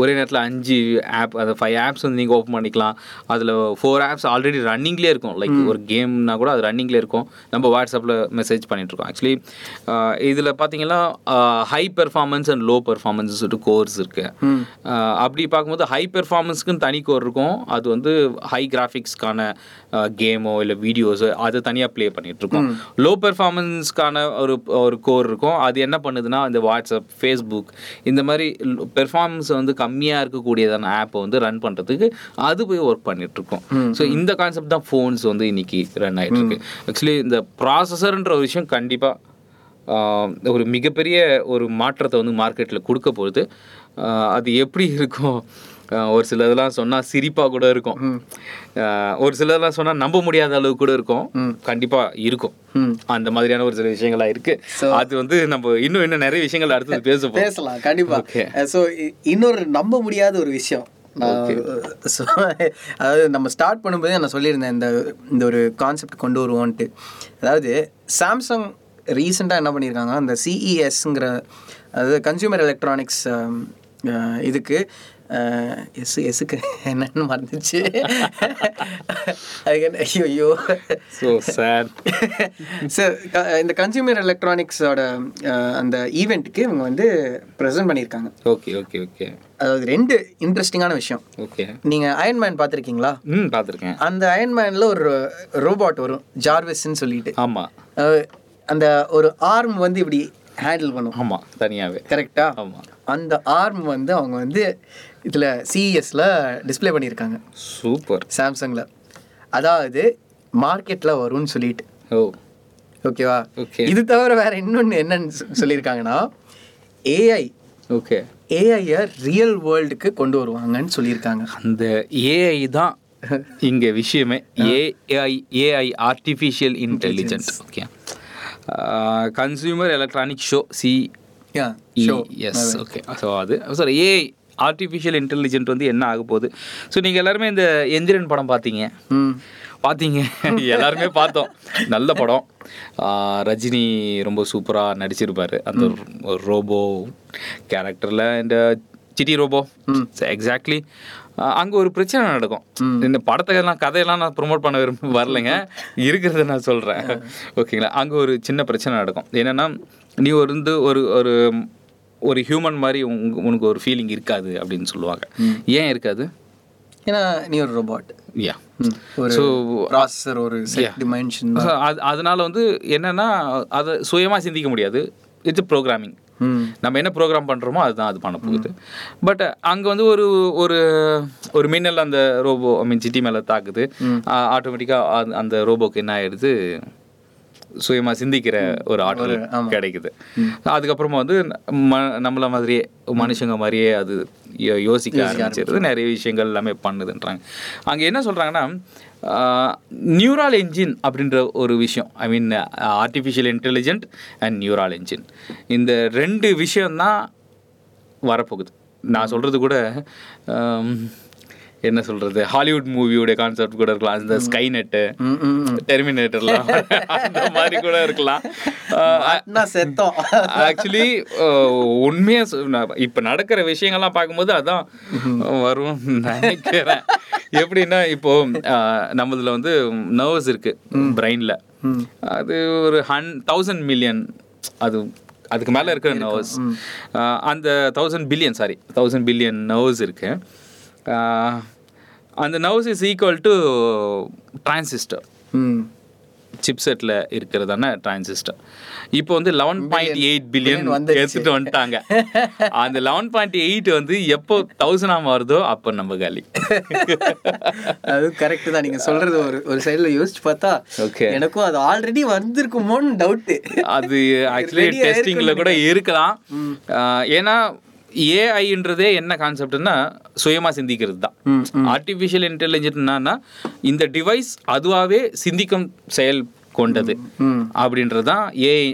ஒரே நேரத்தில் அஞ்சு ஆப் அது ஃபைவ் ஆப்ஸ் வந்து நீங்கள் ஓப்பன் பண்ணிக்கலாம். அதில் ஃபோர் ஆப்ஸ் ஆல்ரெடி ரன்னிங்லேயே இருக்கும். லைக் ஒரு கேம்னா கூட அது ரன்னிங்லேயே இருக்கும். நம்ம வாட்ஸ்அப்பில் மெசேஜ் பண்ணிட்டு இருக்கோம் ஆக்சுவலி இதில் பார்த்தீங்கன்னா high performance and low performance சொல்லிட்டு கோர்ஸ் இருக்கு. ஆஹ் அப்படி பார்க்கும்போது ஹை பெர்ஃபார்மன்ஸ்க்குன்னு தனி கோர் இருக்கும். அது வந்து ஹை கிராஃபிக்ஸ்க்கான கேமோ இல்லை வீடியோஸோ அதை தனியாக ப்ளே பண்ணிட்டு இருக்கோம் லோ பெர்ஃபார்மன்ஸ்க்கான ஒரு ஒரு கோர் இருக்கும். அது என்ன பண்ணுதுன்னா இந்த வாட்ஸ்அப் ஃபேஸ்புக் இந்த மாதிரி பெர்ஃபார்மன்ஸ் வந்து கம்மியாக இருக்கக்கூடியதான ஆப்பை வந்து ரன் பண்ணுறதுக்கு அது போய் ஒர்க் பண்ணிட்டு இருக்கோம் ஸோ இந்த கான்செப்ட் தான் ஃபோன்ஸ் வந்து இன்னைக்கு ரன் ஆகிட்டு இருக்கு ஆக்சுவலி இந்த ப்ராசஸர்ன்ற ஒரு விஷயம் கண்டிப்பாக ஒரு மிகப்பெரிய ஒரு மாற்றத்தை வந்து மார்க்கெட்டில் கொடுக்க போகுது. அது எப்படி இருக்கும் ஒரு சில இதெல்லாம் சொன்னால் சிரிப்பாக கூட இருக்கும். ஒரு சிலதெல்லாம் சொன்னால் நம்ப முடியாத அளவு கூட இருக்கும். கண்டிப்பாக இருக்கும். அந்த மாதிரியான ஒரு சில விஷயங்கள்லாம் இருக்கு. அது வந்து நம்ம இன்னும் இன்னும் நிறைய விஷயங்கள் அடுத்தது பேச போறோம். பேசலாம் கண்டிப்பா. Okay. ஸோ இன்னொரு நம்ப முடியாத ஒரு விஷயம். நான் so, அதாவது நம்ம ஸ்டார்ட் பண்ணும்போதே நான் சொல்லியிருந்தேன் இந்த இந்த ஒரு கான்செப்ட் கொண்டு வருவோன்ட்டு. அதாவது சாம்சங் ரீசெண்டாக என்ன பண்ணியிருக்காங்க அந்த சிஇஎஸ்ங்கிற அதாவது கன்சியூமர் எலக்ட்ரானிக்ஸ் இதுக்கு எஸ் எஸ்ஸுக்கு என்னன்னு மறந்துச்சு. அதுக்கு ஐயோ ஐயோ ஸோ சார் சார் இந்த கன்சியூமர் எலக்ட்ரானிக்ஸோட அந்த ஈவெண்ட்டுக்கு இவங்க வந்து ப்ரெசென்ட் பண்ணியிருக்காங்க. ஓகே ஓகே ஓகே அதாவது ரெண்டு இன்ட்ரெஸ்டிங்கான விஷயம். ஓகே நீங்கள் அயன்மேன் பார்த்துருக்கீங்களா? ம் பார்த்துருக்கேன். அந்த அயன்மேனில் ஒரு ரோபாட் வரும் ஜார்விஸ்ன்னு சொல்லிட்டு. ஆமாம் அந்த ஒரு ஆர்ம் வந்து இப்படி ஹேண்டில் பண்ணும். ஆமாம் தனியாகவே கரெக்டா ஆமாம் அந்த ஆர்ம் வந்து அவங்க வந்து இதில் சிஇஎஸ்ல டிஸ்ப்ளே பண்ணியிருக்காங்க. சூப்பர் சாம்சங்கில் அதாவது மார்க்கெட்டில் வரும்னு சொல்லிட்டு. ஓ. ஓகேவா ஓகே இது தவிர வேற இன்னொன்று என்னன்னு சொல்லியிருக்காங்கன்னா ஏஐ ஓகே ஏஐயை ரியல் வேர்ல்டுக்கு கொண்டு வருவாங்கன்னு சொல்லியிருக்காங்க. அந்த ஏஐ தான் இங்கே விஷயமே. AI AI artificial intelligent okay consumer electronic show C S okay so அது சாரி ஏஐ ஆர்டிஃபிஷியல் இன்டெலிஜென்ட் வந்து என்ன ஆக போகுது? ஸோ நீங்கள் எல்லாருமே இந்த எந்திரன் படம் பார்த்தீங்க. பார்த்தீங்க. எல்லாருமே பார்த்தோம். நல்ல படம். ரஜினி ரொம்ப சூப்பராக நடிச்சிருப்பாரு. அந்த ரோபோ கேரக்டரில் இந்த சிட்டி ரோபோ. எக்ஸாக்ட்லி அங்கே ஒரு பிரச்சனை நடக்கும். இந்த படத்தை எல்லாம் கதையெல்லாம் நான் ப்ரொமோட் பண்ண விரும்ப வரலைங்க. இருக்கிறத நான் சொல்கிறேன் ஓகேங்களா? அங்கே ஒரு சின்ன பிரச்சனை நடக்கும். என்னென்னா நீ ஒரு வந்து ஒரு ஒரு ஒரு ஹியூமன் மாதிரி உனக்கு ஒரு ஃபீலிங் இருக்காது அப்படின்னு சொல்லுவாங்க. ஏன் இருக்காது? ஏன்னா நீ ஒரு ரோபாட் யா ஸோ ப்ராசஸர் ஒரு டிமென்ஷன் அதனால வந்து என்னன்னா அதை சுயமாக சிந்திக்க முடியாது. இட்ஸ் ப்ரோக்ராமிங் நம்ம என்ன ப்ரோக்ராம் பண்ணுறோமோ அதுதான் அது பண்ண போகுது. பட் அங்கே வந்து ஒரு ஒரு ஒரு மின்னல் அந்த ரோபோ ஐ மீன் சிட்டி மேலே தாக்குது. ஆட்டோமேட்டிக்காக அந்த ரோபோக்கு என்ன ஆயிடுது? சுயமாக சிந்திக்கிற ஒரு ஆற்றல் கிடைக்குது. அதுக்கப்புறமா வந்து ம நம்மள மாதிரியே மனுஷங்க மாதிரியே அது யோசிக்க ஆரம்பிச்சிருது. நிறைய விஷயங்கள் எல்லாமே பண்ணுதுன்றாங்க. அங்கே என்ன சொல்கிறாங்கன்னா நியூரால் என்ஜின் அப்படின்ற ஒரு விஷயம். I mean artificial intelligent and neural engine இந்த ரெண்டு விஷயந்தான் வரப்போகுது. நான் சொல்கிறது கூட என்ன சொல்கிறது ஹாலிவுட் மூவியோட கான்செப்ட் கூட இருக்கலாம். இந்த ஸ்கை நெட்டு டெர்மினேட்டர்லாம் அந்த மாதிரி கூட இருக்கலாம். செத்தோம். ஆக்சுவலி உண்மையாக இப்போ நடக்கிற விஷயங்கள்லாம் பார்க்கும்போது அதான் வரும் நினைக்கிறேன். எப்படின்னா இப்போ நம்மதுல வந்து நர்வ்ஸ் இருக்கு பிரெயினில் அது ஒரு ஹன் தௌசண்ட் மில்லியன் அது அதுக்கு மேலே இருக்கிற நர்வ்ஸ் அந்த thousand billion sorry thousand billion nerves இருக்கு. ஆஹ், அந்த nerves is equal to transistor சிப்செட்டில் இருக்கிறதான டிரான்சிஸ்டர் இப்போ வந்து லெவன் பாயிண்ட் எயிட் பில்லியன் வந்துருச்சு. எடுத்துட்டு வந்துட்டாங்க. அந்த லெவன் பாயிண்ட் எயிட் வந்து எப்போ தௌசண்டா மாறுதோ அப்போ நம்ம காலி. அது கரெக்ட் தான். நீங்க சொல்றது ஒரு ஒரு சைடுல யோசிச்சு பார்த்தா Okay. எனக்கும் அது ஆல்ரெடி வந்திருக்குமோன்னு டவுட் அது ஆக்சுவலி டெஸ்டிங்கில் கூட இருக்கலாம். ஏன்னா ஏஐன்றதே என்ன கான்செப்ட்னா சுயமா சிந்திக்கிறது தான் ஆர்டிஃபிஷியல் இன்டெலிஜென்ட்னா இந்த டிவைஸ் அதுவாகவே சிந்திக்கும் செயல் கொண்டது. அப்படின்றது தான் ஏஐ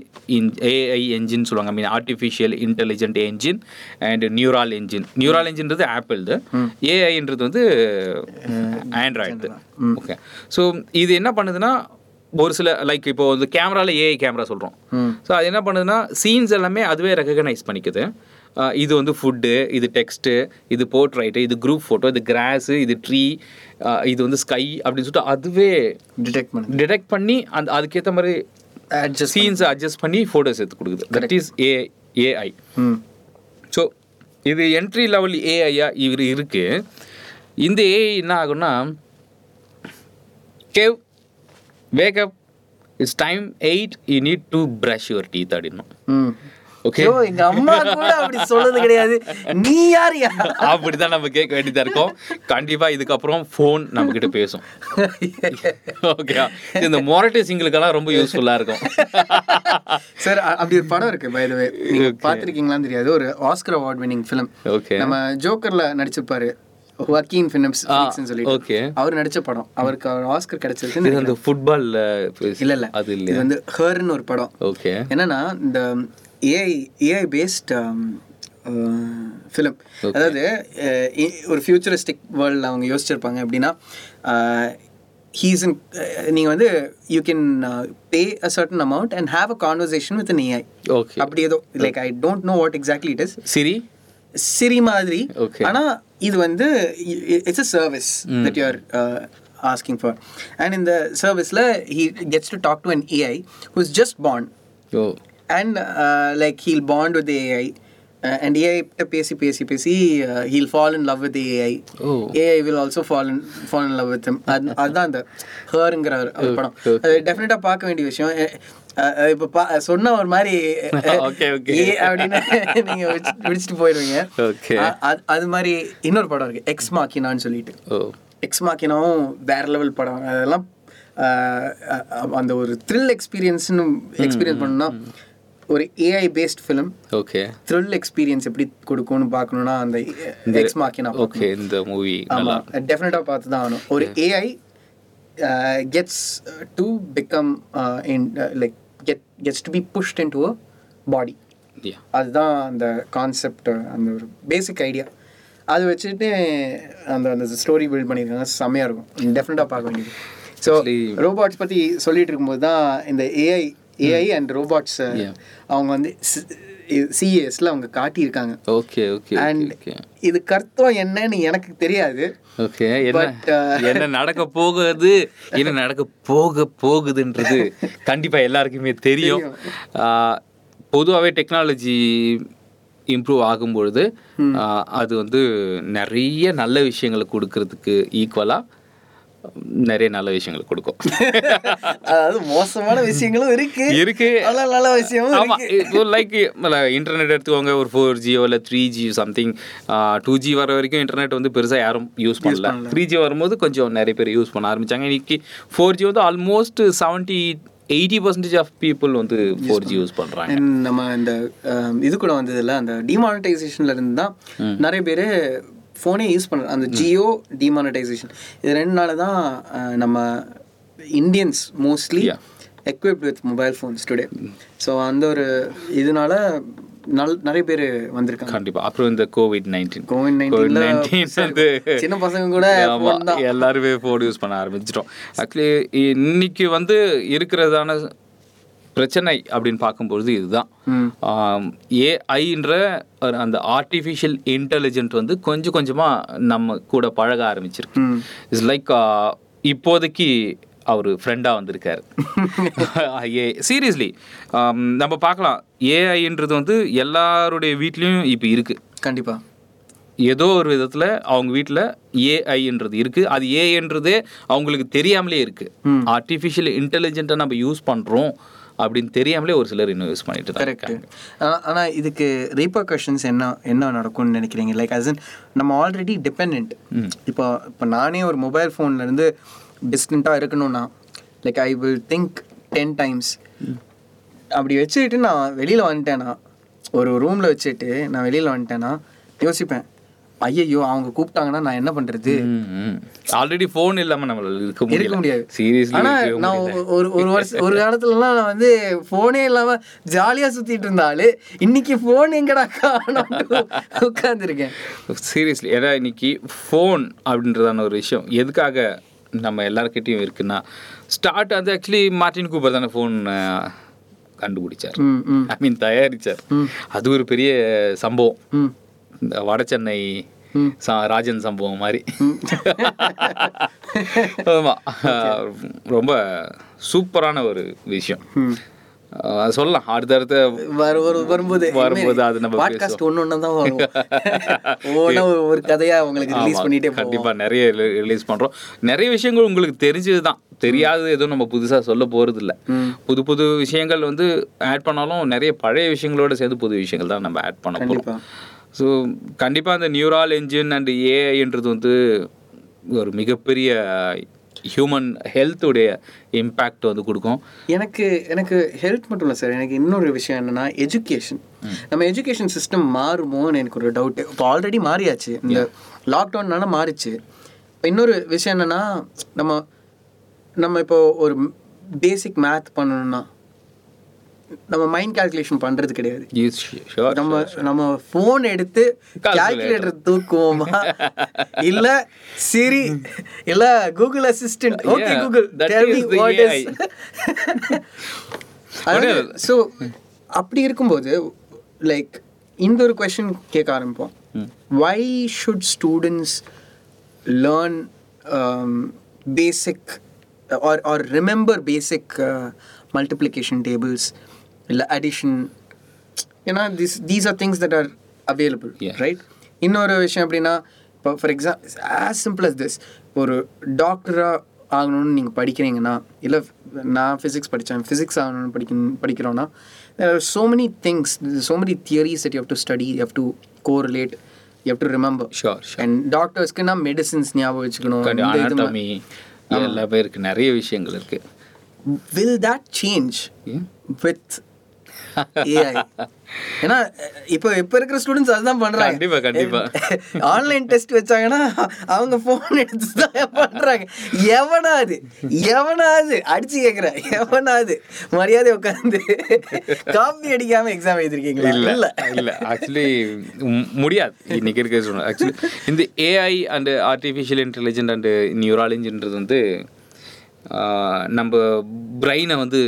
ஏஐ என்ஜின் சொல்லுவாங்க. Mean artificial intelligent engine and neural engine neural என்ஜின்றது ஆப்பிள்து ஏஐன்றது வந்து ஆண்ட்ராய்டு ஓகே ஸோ இது என்ன பண்ணுதுன்னா ஒரு சில லைக் இப்போ வந்து கேமராவில் ஏஐ கேமரா சொல்கிறோம் ஸோ அது என்ன பண்ணுதுன்னா சீன்ஸ் எல்லாமே அதுவே ரெகக்னைஸ் பண்ணிக்குது. இது வந்து ஃபுட்டு இது டெக்ஸ்ட்டு இது போர்ட்ரைட்டு இது குரூப் ஃபோட்டோ இது கிராஸு இது ட்ரீ இது வந்து ஸ்கை அப்படின்னு சொல்லிட்டு அதுவே டிடெக்ட் பண்ணு. டிடெக்ட் பண்ணி அந்த அதுக்கேற்ற மாதிரி அட்ஜஸ்ட் சீன்ஸை அட்ஜஸ்ட் பண்ணி ஃபோட்டோஸ் எடுத்து கொடுக்குது. That is a AI so இது என்ட்ரி லெவல் ஏஐயா இவர் இருக்கு. இந்த ஏஐ என்ன ஆகும்னா gave wake up it's time eight you need to brush your teeth அப்படின்னும். ஓகே? எங்க அம்மா கூட அப்படி சொல்றது கிடையாது. நீ யாரியா அப்படிதான் நம்ம கேட்க வேண்டியதா இருக்கும். கண்டிப்பா இதுக்கப்புறம் ஃபோன் நம்ம கிட்ட பேசும். ஓகே இந்த மொரட்டு சிங்களுக்கெல்லாம் ரொம்ப யூஸ்ஃபுல்லா இருக்கும். சார் அப்படி ஒரு படம் இருக்கு பை த வே நீங்க பாத்திருக்கீங்களான்னு தெரியாது. ஒரு Oscar award winning film okay நம்ம ஜோக்கர்ல நடிச்சிருப்பாரு வாக்கின் ஃபிலிம்ஸ் சொல்லிட்டு. ஓகே அவர் நடிச்ச படம். அவருக்கு அவர் ஆஸ்கர் கிடைச்சிருக்கு இது அந்த ஃபுட்பால்ல இல்ல இல்ல. அது இது இல்லையா வந்து ஹர்ன்னு ஒரு படம். ஓகே என்னன்னா இந்த ஏஐ ஏஐ பேஸ்ட் ஃபிலிம் அதாவது இ- ஒரு ஃபியூச்சரிஸ்டிக் வேர்ல்டில் அவங்க யோசிச்சிருப்பாங்க எப்படின்னா ஹீஸ் இன் நீங்கள் வந்து you can pay a certain amount and have a conversation with AI okay அப்படி ஏதோ like I don't know what exactly it is Siri Siri மாதிரி. Okay. ஆனா இது வந்து it's a service that you are asking for and இந்த சர்வீஸில் he gets to talk to an AI who's just bond oh and like he'll bond with the AI uh, and AI கிட்ட பேசி பேசி பேசி he'll fall in love with the AI O AI will also fall in fall in love with him. அது அதுதான் அந்த ஹேருங்கிற ஒரு படம். அது டெஃபினட்டாக பார்க்க வேண்டிய விஷயம். இப்போ பா சொன்ன ஒரு மாதிரி Okay, okay. ஏ அப்படின்னு நீங்க விடிச்சு- விடிச்சிட்டு போயிடுவீங்க. அது- மாதிரி இன்னொரு படம் இருக்கு. எக்ஸ் மாக்கினான்னு சொல்லிட்டு. எக்ஸ் மாக்கினாவும் வேற லெவல் படம். அதெல்லாம் அந்த ஒரு த்ரில் எக்ஸ்பீரியன்ஸ்னு எக்ஸ்பீரியன்ஸ் பண்ணணும்னா ஒரு AI based film okay thrill experience எப்படி கொடுக்கும்னு பார்க்கணும்னா அந்த எக்ஸ் மாக்கினா ஓகே இந்த மூவி ஆமா டெஃபினட்டாக பார்த்து தான் ஆகணும். ஒரு AI gets to become in like get gets to be pushed in to a body அதுதான் அந்த கான்செப்ட் அந்த ஒரு பேசிக் ஐடியா அது வச்சுட்டு அந்த அந்த ஸ்டோரி பில்ட் பண்ணியிருக்காங்க. செம்மையாக இருக்கும். டெஃபினட்டாக பார்க்க வேண்டியது. ஸோ ரோபாட்ஸ் பற்றி சொல்லிட்டு இருக்கும்போது தான் இந்த ஏஐ ஏஐ அண்ட் ரோபாட்ஸ். அவங்க வந்து சிஏஎஸ்ல அவங்க காட்டியிருக்காங்க. ஓகே ஓகே அண்ட் ஓகே இது கர்த்தம் என்னன்னு எனக்கு தெரியாது. ஓகே என்ன uh, என்ன நடக்க போகுது? என்ன நடக்க போக போகுதுன்றது கண்டிப்பா எல்லாருக்குமே தெரியும். பொதுவாகவே டெக்னாலஜி இம்ப்ரூவ் ஆகும்பொழுது அது வந்து நிறைய நல்ல விஷயங்களை கொடுக்கறதுக்கு ஈக்குவலாக நிறைய நல்ல விஷயங்களை கொடுக்கும். அதாவது மோசமான விஷயங்களும் இருக்கு. இருக்கு. நல்ல நல்ல விஷயமும் ஆமா லைக் இன்டர்நெட் எடுத்துக்கோங்க ஒரு ஃபோர் ஜியோ இல்லை three G something two G வர வரைக்கும் இன்டர்நெட் வந்து பெருசாக யாரும் யூஸ் பண்ணல. த்ரீ ஜி வரும்போது கொஞ்சம் நிறைய பேர் யூஸ் பண்ண ஆரம்பிச்சாங்க. இன்னைக்கு ஃபோர் ஜி வந்து almost seventy eighty percentage of people வந்து ஃபோர் ஜி யூஸ் பண்ணுறாங்க நம்ம இந்த இது கூட வந்ததுல அந்த டிமானிட்டைசேஷன்ல இருந்து தான் நிறைய பேர் ஃபோனே யூஸ் பண்ணுறாங்க அந்த ஜியோ டிமானிட்டைசேஷன் இது ரெண்டு நாள் தான் நம்ம Indians mostly. Equipped with mobile phones today so அந்த ஒரு இதனால நல் நிறைய பேர் வந்திருக்காங்க. கண்டிப்பா. அப்புறம் இந்த கோவிட் நைன்டீன் கோவிட் நைன்டீன் வந்து சின்ன பசங்க கூட எல்லாருமே ஃபோன் யூஸ் பண்ண ஆரம்பிச்சிட்டோம். ஆக்சுவலி இன்னைக்கு வந்து இருக்கிறதான பிரச்சனை அப்படின்னு பார்க்கும்பொழுது இதுதான். ஏஐன்ற அந்த ஆர்டிஃபிஷியல் இன்டெலிஜென்ட் வந்து கொஞ்சம் கொஞ்சமாக நம்ம கூட பழக ஆரம்பிச்சிருக்கு. இட்ஸ் லைக் இப்போதைக்கு அவர் ஃப்ரெண்டாக வந்திருக்காரு. ஏ சீரியஸ்லி நம்ம பார்க்கலாம். ஏஐன்றது வந்து எல்லாருடைய வீட்லேயும் இப்போ இருக்குது கண்டிப்பா. ஏதோ ஒரு விதத்தில் அவங்க வீட்டில் ஏஐன்றது இருக்குது அது ஏன்றதே அவங்களுக்கு தெரியாமலே இருக்குது ஆர்டிஃபிஷியல் இன்டெலிஜென்ட்டை நம்ம யூஸ் பண்ணுறோம் அப்படின்னு தெரியாமலே ஒரு சிலர் இன்னும் யூஸ் பண்ணிட்டு தான் கரெக்ட் இருக்காங்க. ஆனால் இதுக்கு ரீபர்கஷன்ஸ் என்ன என்ன நடக்கும்னு நினைக்கிறீங்க? லைக் அஸ் நம்ம ஆல்ரெடி டிபெண்ட் இப்போ இப்போ நானே ஒரு மொபைல் ஃபோன்லேருந்து டிஸ்டண்ட்டாக இருக்கணும்னா like I will think ten times அப்படி வச்சுக்கிட்டு நான் வெளியில் வந்துட்டேன்னா ஒரு ரூமில் வச்சுட்டு நான் வெளியில் வந்துட்டேன்னா யோசிப்பேன். ஐயையோ அவங்க கூப்பிட்டாங்கன்னா நான் என்ன பண்றது? ஆல்ரெடி ஃபோன் இல்லாம நம்மளால இருக்க இருக்க முடியாது. சீரியஸ்லி ஆனா நான் ஒரு ஒரு வருஷம் ஒரு காலத்துலலாம் நான் வந்து போனே இல்லாம ஜாலியா சுத்திட்டு இருந்தாலு இன்னைக்கு போன் எங்கடா காணோம் உட்கார்ந்துருக்கேன். சீரியஸ்லி ஏன்னா இன்னைக்கு ஃபோன் அப்படின்றதான ஒரு விஷயம். எதுக்காக நம்ம எல்லார்கிட்டயும் இருக்குன்னா ஸ்டார்ட் அது ஆக்சுவலி மார்டின் கூப்பர் தானே ஃபோன் கண்டுபிடிச்சார். ஐ மீன் தயாரிச்சார். அது ஒரு பெரிய சம்பவம். இந்த வட சென்னை ராஜன் சம்பவம் மாதிரி. ரொம்ப சூப்பரான ஒரு விஷயம். சொல்லலாம். அடுத்தடுத்த வரும்போது வரும்போது அது நம்ம பாட்காஸ்ட் ஒன்று ஒன்று தான் வரும். ஒவ்வொன்றா ஒரு- ஒரு கதையா உங்களுக்கு ரிலீஸ் பண்ணிட்டே போவோம். கண்டிப்பா நிறைய ரிலீஸ் பண்றோம். நிறைய விஷயங்கள் உங்களுக்கு தெரிஞ்சது தான் தெரியாதது எதுவும் நம்ம புதுசா சொல்ல போறது இல்ல. புது புது விஷயங்கள் வந்து ஆட் பண்ணாலும் நிறைய பழைய விஷயங்களோட சேர்ந்து புது விஷயங்கள் தான் நம்ம ஆட் பண்ண கண்டிப்பா. ஸோ கண்டிப்பா அந்த நியூரால் என்ஜின் அண்ட் ஏஐன்றது வந்து ஒரு மிகப்பெரிய ஹியூமன் ஹெல்த்துடைய இம்பேக்ட் வந்து கொடுக்கும். எனக்கு எனக்கு ஹெல்த் மட்டும் இல்லை சார் எனக்கு இன்னொரு விஷயம் என்னன்னா எஜுகேஷன் நம்ம எஜுகேஷன் சிஸ்டம் மாறுமோன்னு எனக்கு ஒரு டவுட் இப்போ ஆல்ரெடி மாறியாச்சு. இந்த லாக்டவுன்னால மாறிச்சு. இப்போ இன்னொரு விஷயம் என்னன்னா நம்ம நம்ம இப்போ ஒரு பேசிக் மேத் பண்ணணும்னா நம்ம மைண்ட் கால்குலேஷன் பண்றது கிடையாது. நம்ம நம்ம ஃபோன் எடுத்து கால்குலேட்டர் தூக்குவோமா? இல்ல சிரி இல்ல Google assistant okay Google tell me what. Is அப்படி இருக்கும்போது லைக் இந்த ஒரு கொஸ்டின் கேட்க ஆரம்பிப்போம். Why should students learn basic or or remember basic multiplication tables இல்லை அடிஷன் ஏன்னா this these are things that are available. Right இன்னொரு விஷயம் எப்படின்னா இப்போ for exam as simple as this ஒரு டாக்டராக ஆகணும்னு நீங்கள் படிக்கிறீங்கன்னா இல்லை நான் ஃபிசிக்ஸ் படித்தேன் ஃபிசிக்ஸ் ஆகணும்னு படிக்கணும் படிக்கிறோன்னா so many things so many theories that you have to study you have to correlate you have to remember. Sure and டாக்டர்ஸ்க்கு நான் மெடிசின்ஸ் ஞாபகம் வச்சுக்கணும் இந்த இது மா- அனாட்டமி எல்லா பேருக்கு நிறைய விஷயங்கள் இருக்கு. Will that change Yeah. ஏன்னா இப்போ இப்போ இருக்கிற ஸ்டூடெண்ட்ஸ் அதுதான் பண்றாங்க. கண்டிப்பா, கண்டிப்பா. ஆன்லைன் டெஸ்ட் வச்சாங்கன்னா அவங்க ஃபோன் எடுத்து தான் பண்றாங்க எவனாது எவனாது அடிச்சு கேக்குறேன். எவனாது மரியாதை உட்காந்து காப்பி அடிக்காம எக்ஸாம் எழுதிருக்கீங்களா? இல்ல இல்ல. ஆக்சுவலி முடியாது. இன்னைக்கு இருக்க சொல்லுங்க ஆக்சுவலி இந்த AI and artificial intelligent and நியூராலஜின்றது வந்து நம்ம பிரெயினை வந்து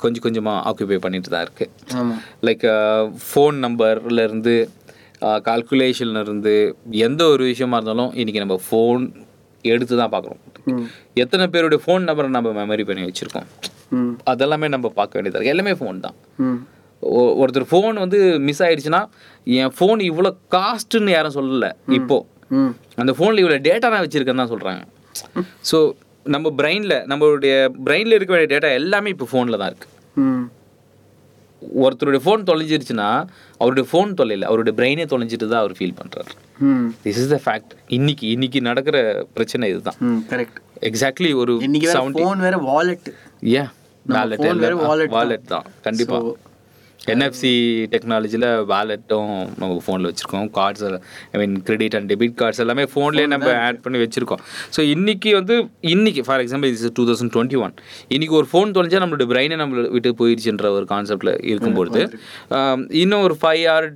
கொஞ்சம் கொஞ்சமாக ஆக்குபை பண்ணிட்டு தான் இருக்கு. ஆமா. லைக் ஃபோன் நம்பர்லேருந்து இருந்து எந்த ஒரு விஷயமா இருந்தாலும் இன்னைக்கு நம்ம ஃபோன் எடுத்து தான் பார்க்குறோம். எத்தனை பேருடைய ஃபோன் நம்பரை நம்ம மெமரி பண்ணி வச்சுருக்கோம். அதெல்லாமே நம்ம பார்க்க வேண்டியதாக இருக்கு. எல்லாமே ஃபோன் தான். ஒருத்தர் ஃபோன் வந்து மிஸ் ஆயிடுச்சுன்னா என் ஃபோன் இவ்வளோ காஸ்ட்டுன்னு யாரும் சொல்லல. இப்போ. ம். அந்த ஃபோனில் இவ்வளோ டேட்டா நான் வச்சுருக்கேன்னு தான் சொல்கிறாங்க ஸோ நம்ம பிரெயினில் நம்மளுடைய பிரெயினில் இருக்க வேண்டிய டேட்டா எல்லாமே இப்போ ஃபோனில் தான் இருக்குது ஒருத்தருடைய ஃபோன் தொலைஞ்சிருச்சுன்னா அவருடைய ஃபோன் தொலைல அவருடைய பிரெயினே தொலைஞ்சிட்டு தான் அவர் ஃபீல் பண்ணுறாரு திஸ் இஸ் த ஃபேக்ட் இன்னைக்கு இன்னைக்கு நடக்கிற பிரச்சனை இதுதான். கரெக்ட் எக்ஸாக்ட்லி ஒரு ஃபோன் வேற வாலெட் ஏ நம்ம வேலெட். வாலெட் தான். கண்டிப்பா. So, என்எஃப்சி டெக்னாலஜியில் வேலெட்டும் நம்ம ஃபோனில் வச்சுருக்கோம். Cards I mean credit and debit cards எல்லாமே ஃபோன்லேயே நம்ம ஆட் பண்ணி வச்சுருக்கோம். ஸோ இன்னைக்கு வந்து இன்னைக்கு ஃபார் எக்ஸாம்பிள் இது டூ தௌசண்ட் டுவெண்ட்டி ஒன் இன்னைக்கு ஒரு ஃபோன் தொலைஞ்சா நம்மளோட பிரெயினை நம்மளை விட்டு போயிடுச்சுன்ற ஒரு கான்செப்டில் இருக்கும்பொழுது இன்னும் ஒரு ஃபைவ் ஆர்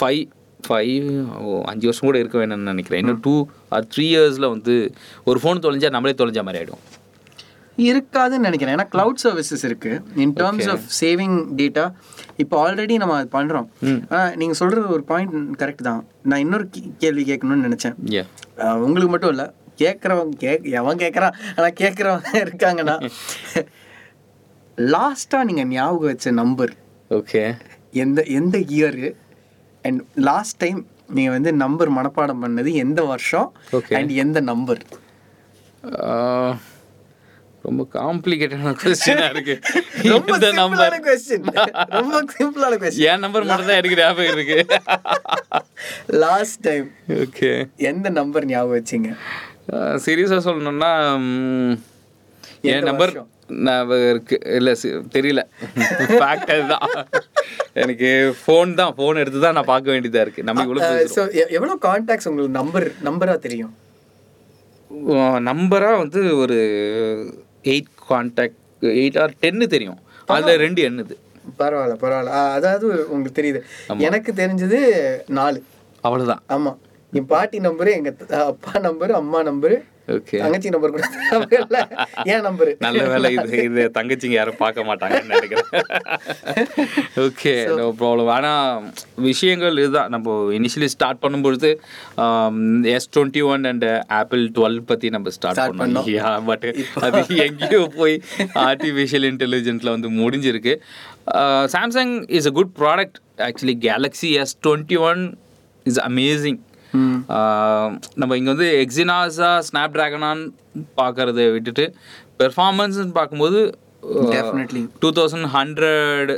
ஃபைவ் ஃபைவ் அஞ்சு வருஷம் கூட இருக்க வேணும்னு நினைக்கிறேன். இன்னும் டூ ஆர் த்ரீ இயர்ஸில் வந்து ஒரு ஃபோன் தொலைஞ்சா நம்மளே தொலைஞ்ச மாதிரி ஆகிடும் இருக்காதுன்னு நினைக்கிறேன். ஏன்னா கிளவுட் சர்வீசஸ் இருக்கு. In terms of saving data இப்போ ஆல்ரெடி நம்ம அது பண்றோம். நீங்க சொல்றது ஒரு பாயிண்ட் கரெக்ட் தான். நான் இன்னொரு கேள்வி கேட்கணும்னு நினைச்சேன். உங்களுக்கு மட்டும் இல்ல. கேட்குறவங்க கேக் எவன் கேட்குறான் ஆனால் கேட்குறவங்க இருக்காங்கன்னா. லாஸ்ட்டாக நீங்கள் ஞாபகம் வச்ச நம்பர் ஓகே எந்த எந்த இயரு அண்ட் லாஸ்ட் டைம் நீங்கள் வந்து நம்பர் மனப்பாடம் பண்ணது எந்த வருஷம். அண்ட் எந்த நம்பர் ரொம்ப காம்ப்ளிகேட்டடான கொஸ்டினாக இருக்கு. ரொம்ப நம்பர் கொஸ்டின் ரொம்ப சிம்பிளான கொஸ்டின் என் நம்பர் மட்டும் தான் எனக்கு ஞாபகம் இருக்கு. லாஸ்ட் டைம் ஓகே எந்த நம்பர் ஞாபகம் வச்சீங்க? சீரியஸாக சொல்லணும்னா என் நம்பர் இருக்கு. இல்லை தெரியல. ஃபேக்ட் அதுதான். எனக்கு ஃபோன் தான். ஃபோன் எடுத்து தான் நான் பார்க்க வேண்டியதாக இருக்குது நம்ம இவ்வளோ ஸோ எவ்வளோ கான்டாக்ட்ஸ் உங்களுக்கு நம்பர் நம்பரா தெரியும்? நம்பராக வந்து ஒரு எயிட் கான்டாக்ட் எயிட் ஆர் டென்னு தெரியும். அதில் ரெண்டு எண்ணுது. பரவாயில்ல பரவாயில்ல. அதாவது உங்களுக்கு தெரியுது. எனக்கு தெரிஞ்சது நாலு. அவ்வளோதான் ஆமா. என் பாட்டி நம்பரு எங்க த- அப்பா நம்பரு அம்மா நம்பரு தங்கச்சி நம்பர் கூட. என் நம்பரு? நல்ல வேலை இது இது தங்கச்சிங்க யாரும் பார்க்க மாட்டாங்கன்னு நினைக்கிறேன். ஓகே நோ ப்ராப்ளம் ஆனால் விஷயங்கள் இதுதான். நம்ம இனிஷியலி ஸ்டார்ட் பண்ணும்பொழுது S twenty one and Apple twelve பற்றி நம்ம ஸ்டார்ட் பண்ணோம். பட் அது எங்கேயோ போய் ஆர்டிஃபிஷியல் இன்டெலிஜென்ட்டில் வந்து முடிஞ்சிருக்கு. Samsung is a good product actually Galaxy S twenty one is amazing நம்ம இங்கே வந்து எக்ஸினாஸா ஸ்னாப் ட்ராகனான்னு பார்க்கறத விட்டுட்டு பெர்ஃபார்மன்ஸ்னு பார்க்கும்போது Definitely. Two thousand hundred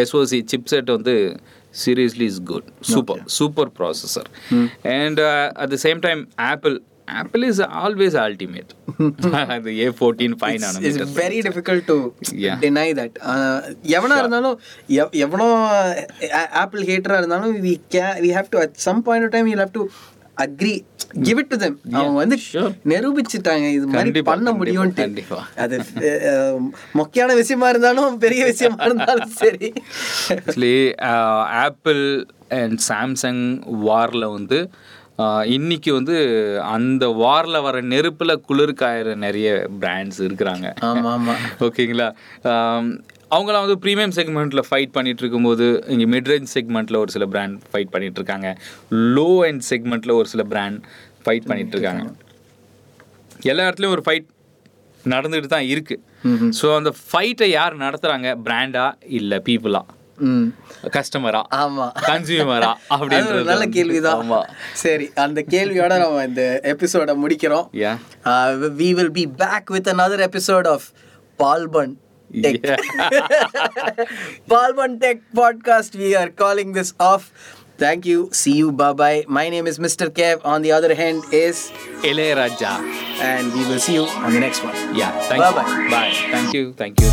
SOC chip set வந்து seriously is good super super processor and at the same time Apple Apple is always ultimate அது A fourteen five it's nanometre very difficult to. Deny that எவனா இருந்தாலும் எவ்- எவனோ Apple ஹேட்டரா இருந்தாலும் we K we have to at some point of time you have to agree give it to them அவங்க வந்து. நிரூபிச்சிட்டாங்க. இது மாதிரி பண்ண முடியும்ட்டு கண்டிப்பா. அது அஹ், மொக்கையான விஷயமா இருந்தாலும் பெரிய விஷயமா இருந்தாலும் சரி. ஆப்பிள் அண்ட் சாம்சங் வாரில் வந்து இன்னைக்கு வந்து அந்த வாரில் வர நெருப்பில் குளிர் காயிற நிறைய பிராண்ட்ஸ் இருக்கிறாங்க. ஆமா ஆமா. ஓகேங்களா? அவங்களாம் வந்து ப்ரீமியம் செக்மெண்ட்டில் ஃபைட் பண்ணிட்டு இருக்கும்போது இங்கே மிட்ரேஞ்ச் செக்மெண்ட்டில் ஒரு சில பிராண்ட் ஃபைட் பண்ணிட்டு இருக்காங்க. லோ அண்ட் செக்மெண்ட்டில் ஒரு சில பிராண்ட் ஃபைட் பண்ணிட்டு இருக்காங்க. எல்லா இடத்துலையும் ஒரு ஃபைட் நடந்துட்டு தான் இருக்கு. ஸோ அந்த ஃபைட்டை யார் நடத்துறாங்க? பிராண்டா இல்லை பீப்புளா ம் கஸ்டமரா ஆமா கன்சியூமரா அப்படின்றது நல்ல கேள்விதான் ஆமா சரி அந்த கேள்வியோட நம்ம இந்த எபிசோட முடிக்கிறோம் Uh, we will be back with another episode of Palban Tech. Palban Tech podcast. We are calling this off. Thank you. See you. Bye bye. My name is Mr. Kev. On the other hand is, Ilaiyaraaja and we will see you on the next one. Yeah thank you Bye-bye. Bye thank you thank you